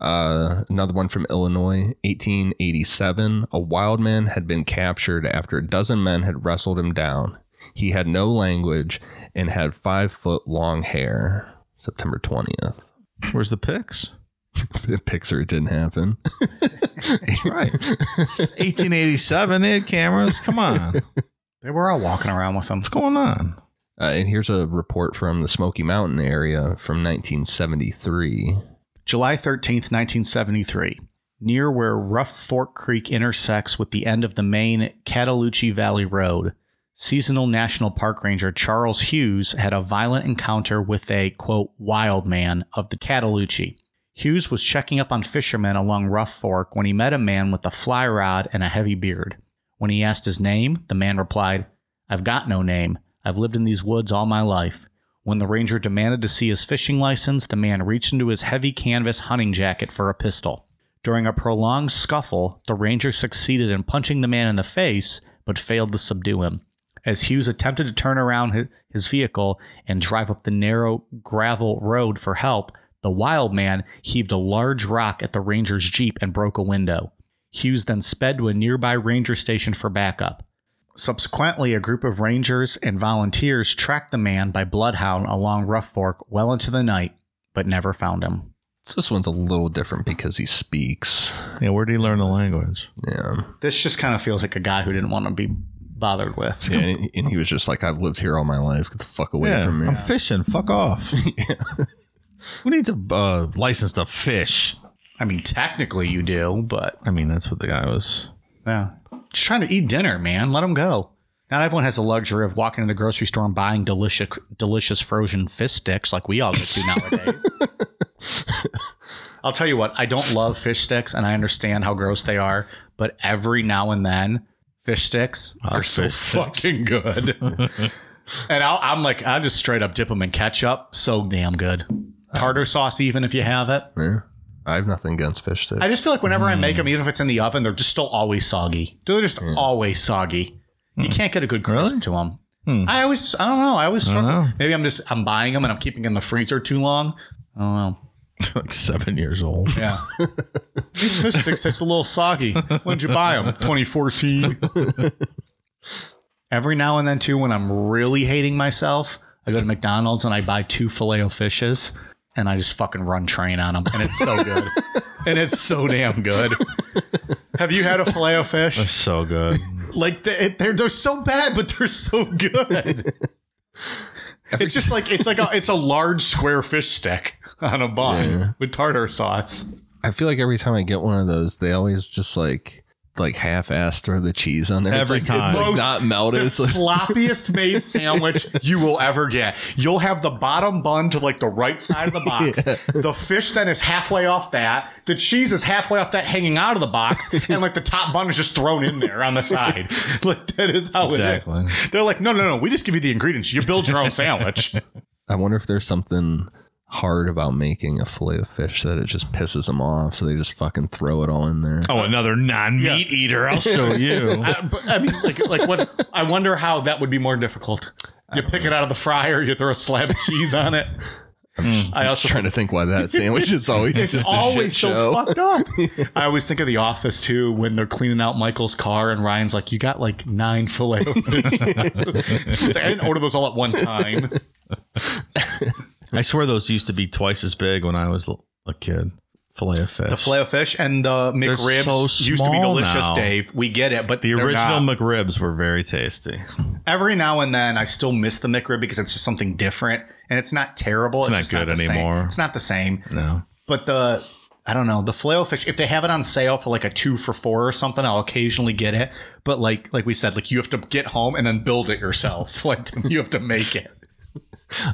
S2: Uh, another one from Illinois, 1887. A wild man had been captured after a dozen men had wrestled him down. He had no language and had five foot long hair. September 20th.
S3: Where's the pics?
S2: The picture it didn't happen.
S3: Right. 1887, they had cameras. Come on.
S1: They were all walking around with them.
S3: What's going on?
S2: Uh, and here's a report from the Smoky Mountain area from 1973.
S1: July 13th, 1973. Near where Rough Fork Creek intersects with the end of the main Cataloochee Valley Road, seasonal National Park Ranger Charles Hughes had a violent encounter with a, quote, wild man of the Cataloochee. Hughes was checking up on fishermen along Rough Fork when he met a man with a fly rod and a heavy beard. When he asked his name, the man replied, I've got no name. I've lived in these woods all my life. When the ranger demanded to see his fishing license, the man reached into his heavy canvas hunting jacket for a pistol. During a prolonged scuffle, the ranger succeeded in punching the man in the face, but failed to subdue him. As Hughes attempted to turn around his vehicle and drive up the narrow gravel road for help, the wild man heaved a large rock at the ranger's Jeep and broke a window. Hughes then sped to a nearby ranger station for backup. Subsequently, a group of rangers and volunteers tracked the man by bloodhound along Rough Fork well into the night, but never found him.
S2: So this one's a little different because he speaks.
S3: Yeah, where did he learn the language?
S2: Yeah.
S1: This just kind of feels like a guy who didn't want to be bothered with.
S2: Yeah, and, and he was just like, I've lived here all my life. Get the fuck away
S3: yeah,
S2: from me.
S3: I'm fishing. Fuck off. We need to uh, license to fish.
S1: I mean, technically you do, but
S3: I mean, that's what the guy was.
S1: yeah. Just trying to eat dinner, man. Let him go. Not everyone has the luxury of walking to the grocery store and buying delicious, delicious frozen fish sticks like we all get to nowadays. I'll tell you what, I don't love fish sticks, and I understand how gross they are. But every now and then, fish sticks are so
S3: fish sticks.
S1: fucking good. and I'll, I'm like, I just straight up dip them in ketchup. So damn good. Um, Tartar sauce, even if you have it.
S2: Yeah. I have nothing against fish sticks.
S1: I just feel like whenever I make mm. them, even if it's in the oven, they're just still always soggy. They're just always soggy. You mm. can't get a good crisp
S3: Really?
S1: to them. Hmm. I always, I don't know. I always struggle.
S3: know.
S1: Maybe I'm just, I'm buying them and I'm keeping in the freezer too long. I don't know.
S3: like seven years old.
S1: Yeah. These fish sticks taste a little soggy. When'd you buy them? 2014. Every now and then, too, when I'm really hating myself, I go to McDonald's and I buy two filet o fishes and I just fucking run train on them. And it's so good. and it's so damn good. Have you had a filet o fish?
S3: So good.
S1: Like they- they're they're so bad, but they're so good. it's just like it's like a it's a large square fish stick on a bun
S2: Yeah.
S1: with tartar sauce.
S2: I feel like every time I get one of those, they always just like like half ass throw the cheese on there.
S3: Every
S2: it's like,
S3: time.
S2: It's like
S1: Most-
S2: not melted.
S1: The
S2: It's like,
S1: sloppiest made sandwich you will ever get. You'll have the bottom bun to like the right side of the box. The fish then is halfway off that. The cheese is halfway off that, hanging out of the box, and like the top bun is just thrown in there on the side. Like that is how it
S3: Exactly.
S1: is. They're like, no, no, no. We just give you the ingredients. You build your own sandwich.
S2: I wonder if there's something hard about making a fillet of fish that it just pisses them off, so they just fucking throw it all in there.
S3: Oh, another non-meat eater. I'll show you.
S1: I, but, I mean, like, like what? I wonder how that would be more difficult. You pick it out of the fryer, you throw a slab of cheese on it. I'm also
S2: trying to think why that sandwich is always
S1: it's
S2: just a
S1: always
S2: shit
S1: so
S2: show.
S1: fucked up. I always think of The Office too when they're cleaning out Michael's car and Ryan's like, "You got like nine filet of fish." He's like, I didn't order those all at one time.
S3: I swear those used to be twice as big when I was a kid. Filet of fish.
S1: The filet of fish and the McRibs
S3: so
S1: used to be delicious,
S3: now.
S1: Dave. We get it, but
S3: the original
S1: not.
S3: McRibs were very tasty.
S1: Every now and then, I still miss the McRib because it's just something different, and it's not terrible. It's,
S3: not
S1: just
S3: good
S1: the same.
S3: anymore.
S1: It's not the same.
S3: No.
S1: But the I don't know the filet fish. If they have it on sale for like a two for four or something, I'll occasionally get it. But like like we said, like you have to get home and then build it yourself. Like you have to make it.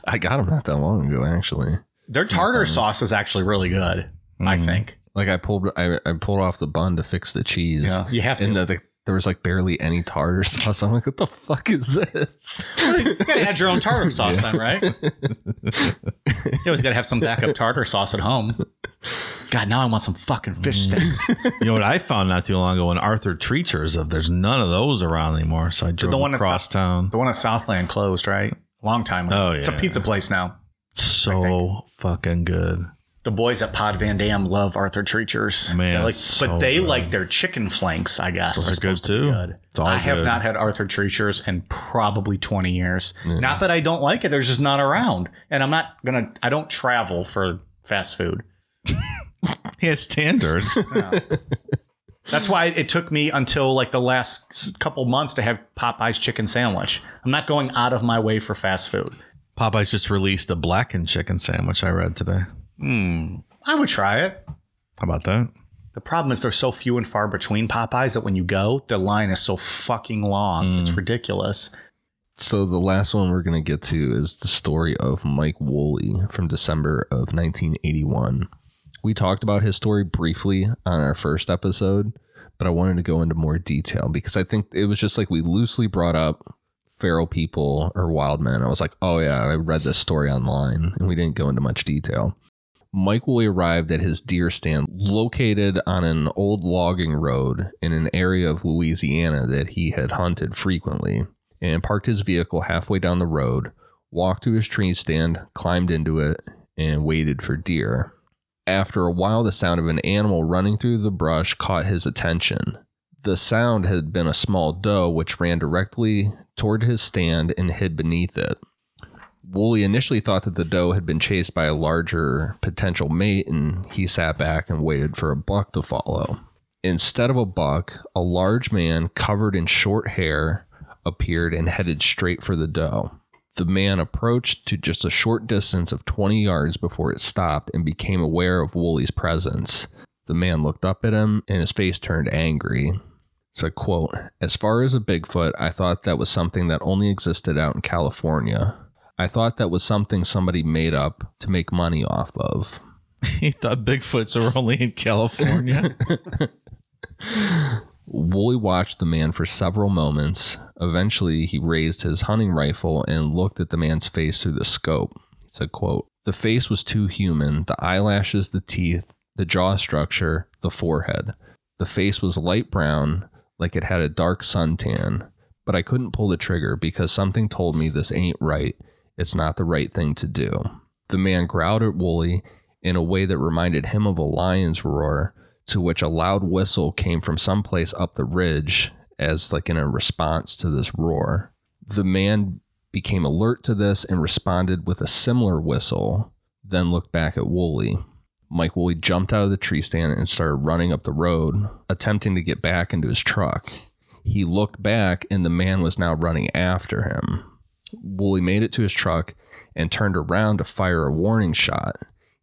S2: I got them not that long ago, actually.
S1: Their tartar sauce is actually really good. I mm. think.
S2: Like I pulled, I, I pulled off the bun to fix the cheese.
S1: Yeah, you have to.
S2: and the, the, there was like barely any tartar sauce. I'm like, what the fuck is this?
S1: you gotta add your own tartar sauce then, right? you always gotta have some backup tartar sauce at home. God, now I want some fucking fish mm. sticks.
S3: You know what I found not too long ago? An Arthur Treacher's of there's none of those around anymore. So I drove
S1: the one that's
S3: across town.
S1: the one at Southland closed, right? A long time ago.
S3: Oh,
S1: It's a pizza place now.
S3: So fucking good.
S1: The boys at Pod Van Dam love Arthur Treachers.
S3: Man,
S1: like,
S3: so
S1: but they
S3: good.
S1: like their chicken flanks. I guess
S3: Those
S1: are
S3: good
S1: to
S3: too.
S1: Good.
S3: It's all
S1: I have not had Arthur Treachers in probably twenty years. Not that I don't like it; they're just not around, and I'm not gonna. I don't travel for fast food.
S3: He has standards.
S1: That's why it took me until like the last couple months to have Popeye's chicken sandwich. I'm not going out of my way for fast food.
S3: Popeyes just released a blackened chicken sandwich. I read today. Hmm.
S1: I would try it.
S3: How about that?
S1: The problem is they're so few and far between Popeyes that when you go, the line is so fucking long. It's ridiculous.
S2: So the last one we're going to get to is the story of Mike Woolley from December of 1981. We talked about his story briefly on our first episode, but I wanted to go into more detail because I think it was just like we loosely brought up feral people or wild men. I was like, oh yeah, I read this story online, and we didn't go into much detail. Mike Woolley arrived at his deer stand located on an old logging road in an area of Louisiana that he had hunted frequently and parked his vehicle halfway down the road, walked to his tree stand, climbed into it, and waited for deer. After a while, the sound of an animal running through the brush caught his attention. The sound had been a small doe which ran directly toward his stand and hid beneath it. Woolley initially thought that the doe had been chased by a larger potential mate, and he sat back and waited for a buck to follow. Instead of a buck, a large man covered in short hair appeared and headed straight for the doe. The man approached to just a short distance of 20 yards before it stopped and became aware of Woolley's presence. The man looked up at him and his face turned angry. Said, quote, As far as a Bigfoot, I thought that was something that only existed out in California. I thought that was something somebody made up to make money off of.
S3: he thought Bigfoots were only in California.
S2: Woolley watched the man for several moments. Eventually, he raised his hunting rifle and looked at the man's face through the scope. He said, quote, The face was too human, the eyelashes, the teeth, the jaw structure, the forehead. The face was light brown, like it had a dark suntan, but I couldn't pull the trigger because something told me this ain't right. It's not the right thing to do. The man growled at Woolley in a way that reminded him of a lion's roar, to which a loud whistle came from someplace up the ridge as like in a response to this roar. The man became alert to this and responded with a similar whistle, then looked back at Woolley. Mike Woolley jumped out of the tree stand and started running up the road, attempting to get back into his truck. He looked back and the man was now running after him. Woolley made it to his truck and turned around to fire a warning shot.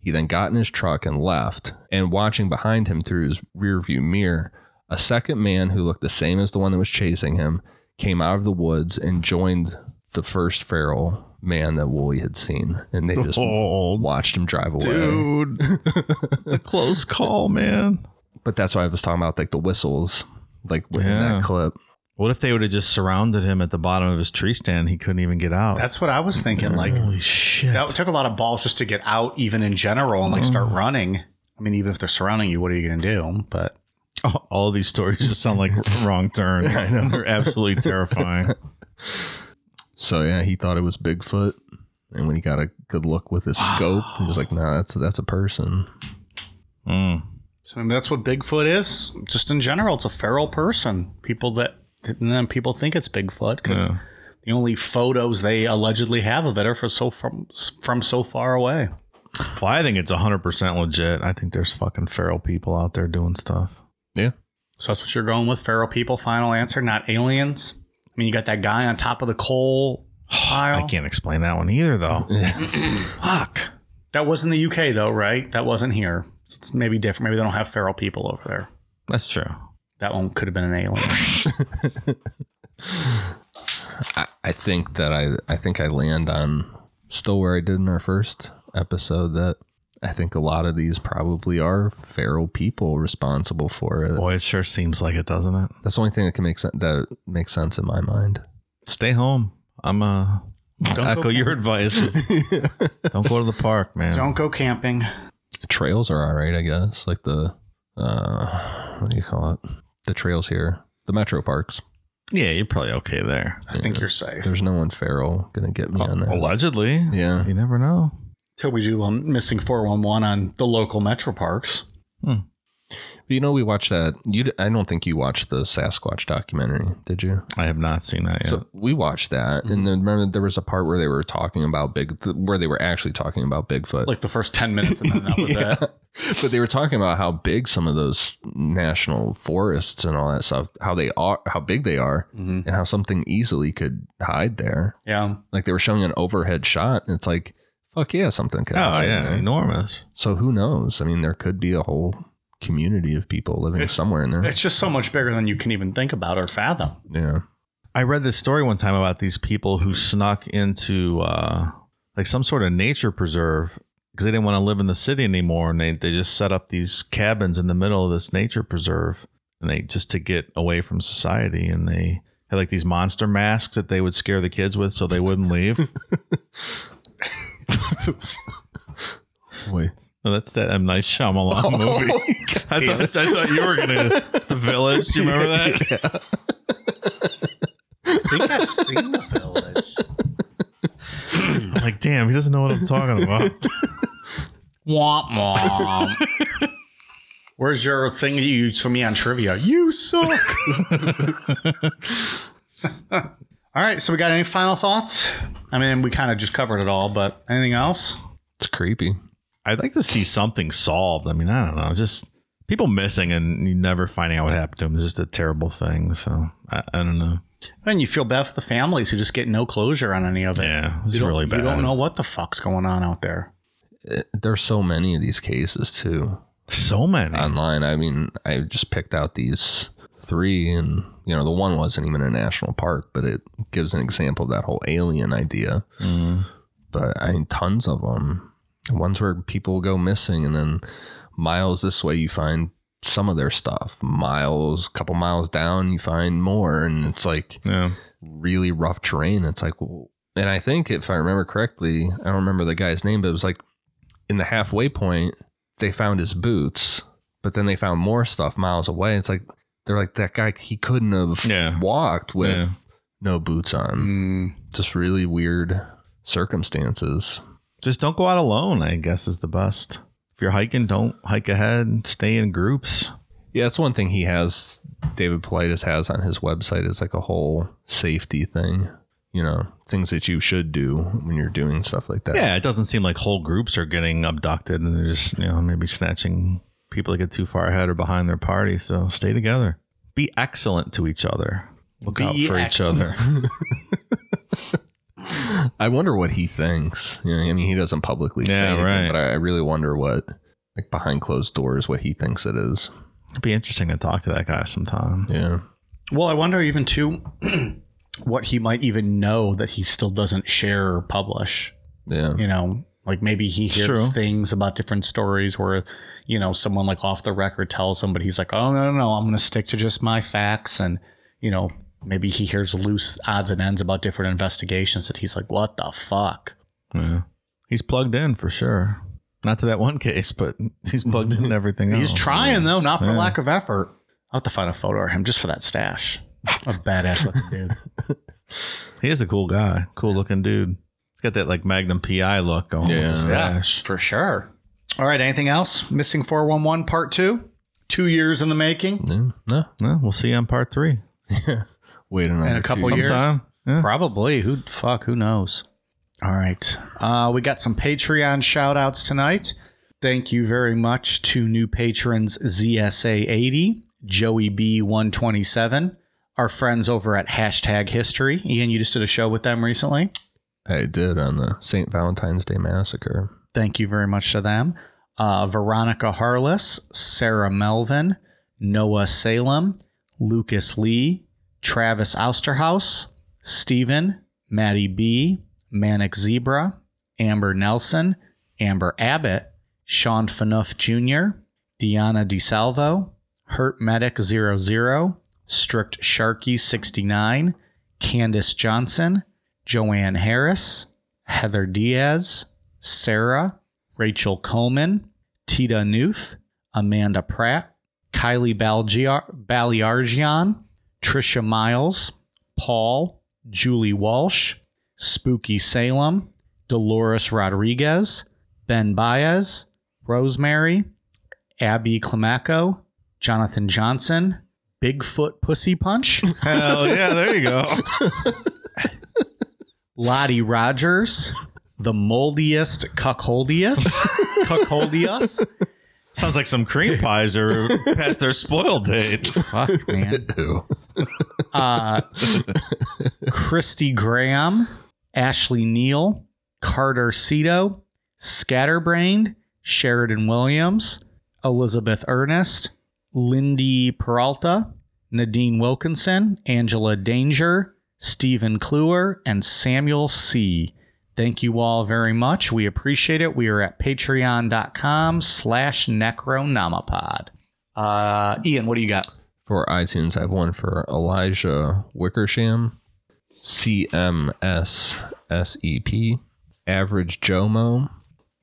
S2: He then got in his truck and left. And watching behind him through his rearview mirror, a second man who looked the same as the one that was chasing him came out of the woods and joined the first feral man that Woolley had seen. And they just
S3: oh,
S2: watched him drive away.
S3: dude. it's a close call, man.
S2: But that's why I was talking about like the whistles, like within
S3: Yeah.
S2: that clip.
S3: What if they would have just surrounded him at the bottom of his tree stand? He couldn't even get out.
S1: That's what I was thinking. Like
S3: Holy shit.
S1: that took a lot of balls just to get out, even in general, and like start running. I mean, even if they're surrounding you, what are you going to do? But
S3: all, all of these stories just sound like wrong turn. I know. They're absolutely terrifying.
S2: So yeah, he thought it was Bigfoot. And when he got a good look with his scope, he was like, "No, that's that's a person."
S3: Mm.
S1: so that's what Bigfoot is. Just in general, it's a feral person. People that and then people think it's Bigfoot because
S3: Yeah.
S1: the only photos they allegedly have of it are for so from from so far away.
S3: Well, I think it's 100% legit. I think there's fucking feral people out there doing stuff.
S2: Yeah,
S1: So that's what you're going with, feral people. Final answer, not aliens. I mean, you got that guy on top of the coal pile.
S3: I can't explain that one either, though. Fuck.
S1: That was in the UK though, right? That wasn't here. So it's maybe different. Maybe they don't have feral people over there.
S3: That's true.
S1: That one could have been an alien.
S2: I, I think that I I think I land on still where I did in our first episode that I think a lot of these probably are feral people responsible for it.
S3: Boy, it sure seems like it, doesn't it?
S2: That's the only thing that can make sense that makes sense in my mind.
S3: Stay home. I'm uh
S1: Don't
S3: echo your advice. Just don't go to the park, man.
S1: don't go camping.
S2: Trails are all right, I guess. Like the uh, what do you call it? The trails here, the metro parks.
S3: Yeah, you're probably okay there.
S1: I think you're safe.
S2: There's no one feral gonna get me on that.
S3: Allegedly.
S2: Yeah.
S3: You never know.
S1: Till we do um, missing 411 on the local metro parks.
S2: But you know, we watched that. You, d- I don't think you watched the Sasquatch documentary, did you?
S3: I have not seen that yet.
S2: So we watched that, and then remember there was a part where they were talking about big, where they were actually talking about Bigfoot.
S1: Like the first 10 minutes and then that was
S2: Yeah.
S1: it.
S2: but they were talking about how big some of those national forests and all that stuff, how they are, how big they are,
S1: Mhm.
S2: and how something easily could hide there.
S1: Yeah.
S2: Like they were showing an overhead shot, and it's like, fuck yeah, something could.
S3: oh
S2: hide
S3: yeah,
S2: there.
S3: enormous.
S2: So who knows? I mean, there could be a whole community of people living
S1: It's-
S2: somewhere in there.
S1: It's just so much bigger than you can even think about or fathom.
S2: Yeah.
S3: I read this story one time about these people who snuck into uh, like some sort of nature preserve because they didn't want to live in the city anymore, and they they just set up these cabins in the middle of this nature preserve, and they just to get away from society, and they had like these monster masks that they would scare the kids with so they wouldn't leave.
S2: Wait.
S3: No, that's that M Night Shyamalan oh, movie. I thought I thought you were gonna the village. Do you remember that?
S1: I think I've seen the village.
S3: I'm like, damn, he doesn't know what I'm talking about.
S1: Womp womp. Where's your thing you used for me on trivia? You suck. all right, so we got any final thoughts? I mean, we kind of just covered it all, but anything else?
S2: It's creepy.
S3: I'd like to see something solved. I mean, I don't know, just people missing and you never finding out what happened to them is just a terrible thing. So I, I don't know.
S1: And you feel bad for the families who just get no closure on any of it.
S3: Yeah, it's
S1: you
S3: really bad.
S1: You don't know what the fuck's going on out there.
S2: It, there's so many of these cases too
S3: So many.
S2: online. I mean, I just picked out these three, and you know, the one wasn't even a national park, but it gives an example of that whole alien idea.
S3: Mhm.
S2: But I mean, tons of them. Ones where people go missing, and then miles this way you find some of their stuff. Miles, a couple miles down, you find more, and it's like
S3: Yeah.
S2: really rough terrain. It's like, well, and I think if I remember correctly, I don't remember the guy's name, but it was like in the halfway point, they found his boots, but then they found more stuff miles away. It's like they're like that guy. He couldn't have
S3: Yeah.
S2: walked with
S3: Yeah.
S2: no boots on.
S1: Mm,
S2: Just really weird circumstances.
S3: Just don't go out alone, I guess is the best. If you're hiking, don't hike ahead. Stay in groups.
S2: Yeah, that's one thing he has. David Paulides has on his website is like a whole safety thing. You know, things that you should do when you're doing stuff like that.
S3: Yeah, it doesn't seem like whole groups are getting abducted and they're just, you know, maybe snatching people that get too far ahead or behind their party. So stay together. Be excellent to each other. Look out for
S1: excellent.
S3: each other.
S2: I wonder what he thinks. You know, I mean, he doesn't publicly say
S3: Yeah,
S2: anything,
S3: right.
S2: but I, I really wonder what, like behind closed doors, what he thinks it is.
S3: It'd be interesting to talk to that guy sometime.
S2: Yeah.
S1: Well, I wonder even too what he might even know that he still doesn't share or publish.
S2: Yeah.
S1: You know, like maybe he hears
S3: true.
S1: things about different stories where, you know, someone like off the record tells him, but he's like, oh, no, no, no, I'm going to stick to just my facts. And, you know, maybe he hears loose odds and ends about different investigations that he's like, what the fuck?
S3: Yeah. He's plugged in for sure. Not to that one case, but he's plugged in everything else.
S1: He's trying, though, not for
S3: Yeah.
S1: lack of effort. I'll have to find a photo of him just for that stash. A badass looking dude.
S3: He is a cool guy. Cool looking dude. He's got that like Magnum PI look going
S2: Yeah.
S3: with the
S1: Yeah,
S3: stash.
S1: for sure. All right, anything else? Missing 411 part two? Two years in the making?
S2: No. no.
S3: No, we'll see you on part three.
S2: Wait another
S1: In a couple
S2: two
S1: years?
S3: Sometime. Yeah.
S1: Probably. Who fuck, who knows? All right. Uh, we got some Patreon shout outs tonight. Thank you very much to new patrons ZSA80, Joey B127, our friends over at Hashtag History. Ian, you just did a show with them recently.
S2: I did on the St. Valentine's Day Massacre.
S1: Thank you very much to them. Uh, Veronica Harless, Sarah Melvin, Noah Salem, Lucas Lee, Travis Austerhouse, Stephen, Maddie B, Manic Zebra, Amber Nelson, Amber Abbott, Sean Fanuff Jr., Deanna DeSalvo, Hurt Medic 00, Strict Sharky 69, Candace Johnson, Joanne Harris, Heather Diaz, Sarah, Rachel Coleman, Tita Newth, Amanda Pratt, Kylie Balgiar- Trisha Miles, Paul, Julie Walsh, Spooky Salem, Dolores Rodriguez, Ben Baez, Rosemary, Abby Climaco, Jonathan Johnson, Bigfoot Pussy Punch,
S3: Hell yeah, there you go.
S1: Lottie Rogers, the moldiest cuckoldiest, cuckoldius.
S3: Sounds like some cream pies are past their spoil date.
S1: Fuck, man. Uh, Christy Graham, Ashley Neal, Carter Cito, Scatterbrained, Sheridan Williams, Elizabeth Ernest, Lindy Peralta, Nadine Wilkinson, Angela Danger, Stephen Kluwer, and Samuel C. Thank you all very much. We appreciate it. We are at patreon.com slash necronomipod. Uh, Ian, what do you got?
S2: For iTunes, I have one for Elijah Wickersham, CMSSEP, Average Jomo,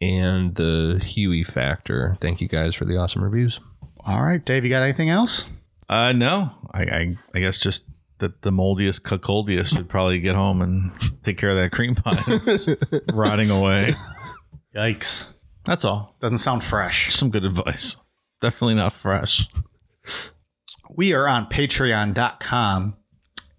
S2: and the Huey Factor. Thank you guys for the awesome reviews.
S1: All right, Dave, you got anything else?
S3: Uh, no, I, I, I guess just that the moldiest cuckoldiest should probably get home and take care of that cream pie that's rotting away.
S1: Yikes.
S3: That's all.
S1: Doesn't sound fresh.
S3: Some good advice. Definitely not fresh.
S1: We are on patreon.com,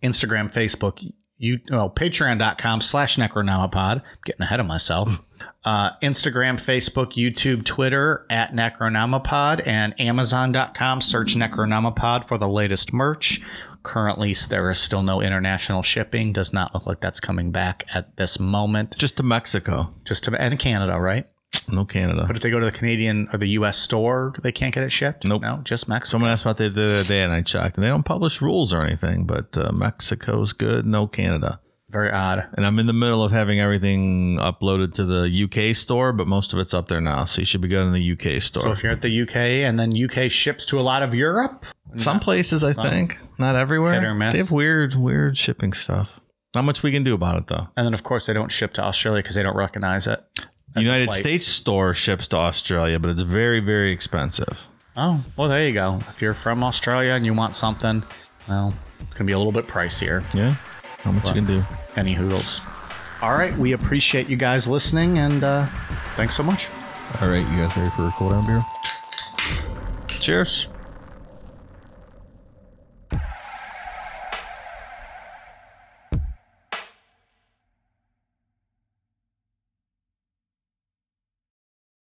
S1: Instagram, Facebook, you well, patreon.com slash necronomipod. Getting ahead of myself. Uh, Instagram, Facebook, YouTube, Twitter at Necronomipod, and Amazon.com. Search Necronomipod for the latest merch. Currently, there is still no international shipping. Does not look like that's coming back at this moment.
S3: Just to Mexico.
S1: Just to and Canada, right?
S3: No Canada.
S1: But if they go to the Canadian or the U.S. store, they can't get it shipped.
S3: Nope.
S1: No, just Mexico.
S3: Someone asked about that the other day, and I checked, and they don't publish rules or anything. But uh, Mexico's good, no Canada.
S1: Very odd.
S3: And I'm in the middle of having everything uploaded to the UK store, but most of it's up there now, so you should be good in the UK store.
S1: So if you're at the UK and then UK ships to a lot of Europe,
S3: Some places, I
S1: Some.
S3: think, not everywhere.
S1: Hit or miss.
S3: They have weird, weird shipping stuff. Not much we can do about it though.
S1: and then of course they don't ship to Australia because they don't recognize it. as a
S3: United
S1: place.
S3: States store ships to Australia, but it's very, very expensive.
S1: Oh, well, there you go. If you're from Australia and you want something, well, it's gonna be a little bit pricier.
S3: Yeah, not much you can do.
S1: Any hoodles. All right, we appreciate you guys listening, and uh, thanks so much.
S2: All right, you guys ready for a cool down beer?
S3: Cheers.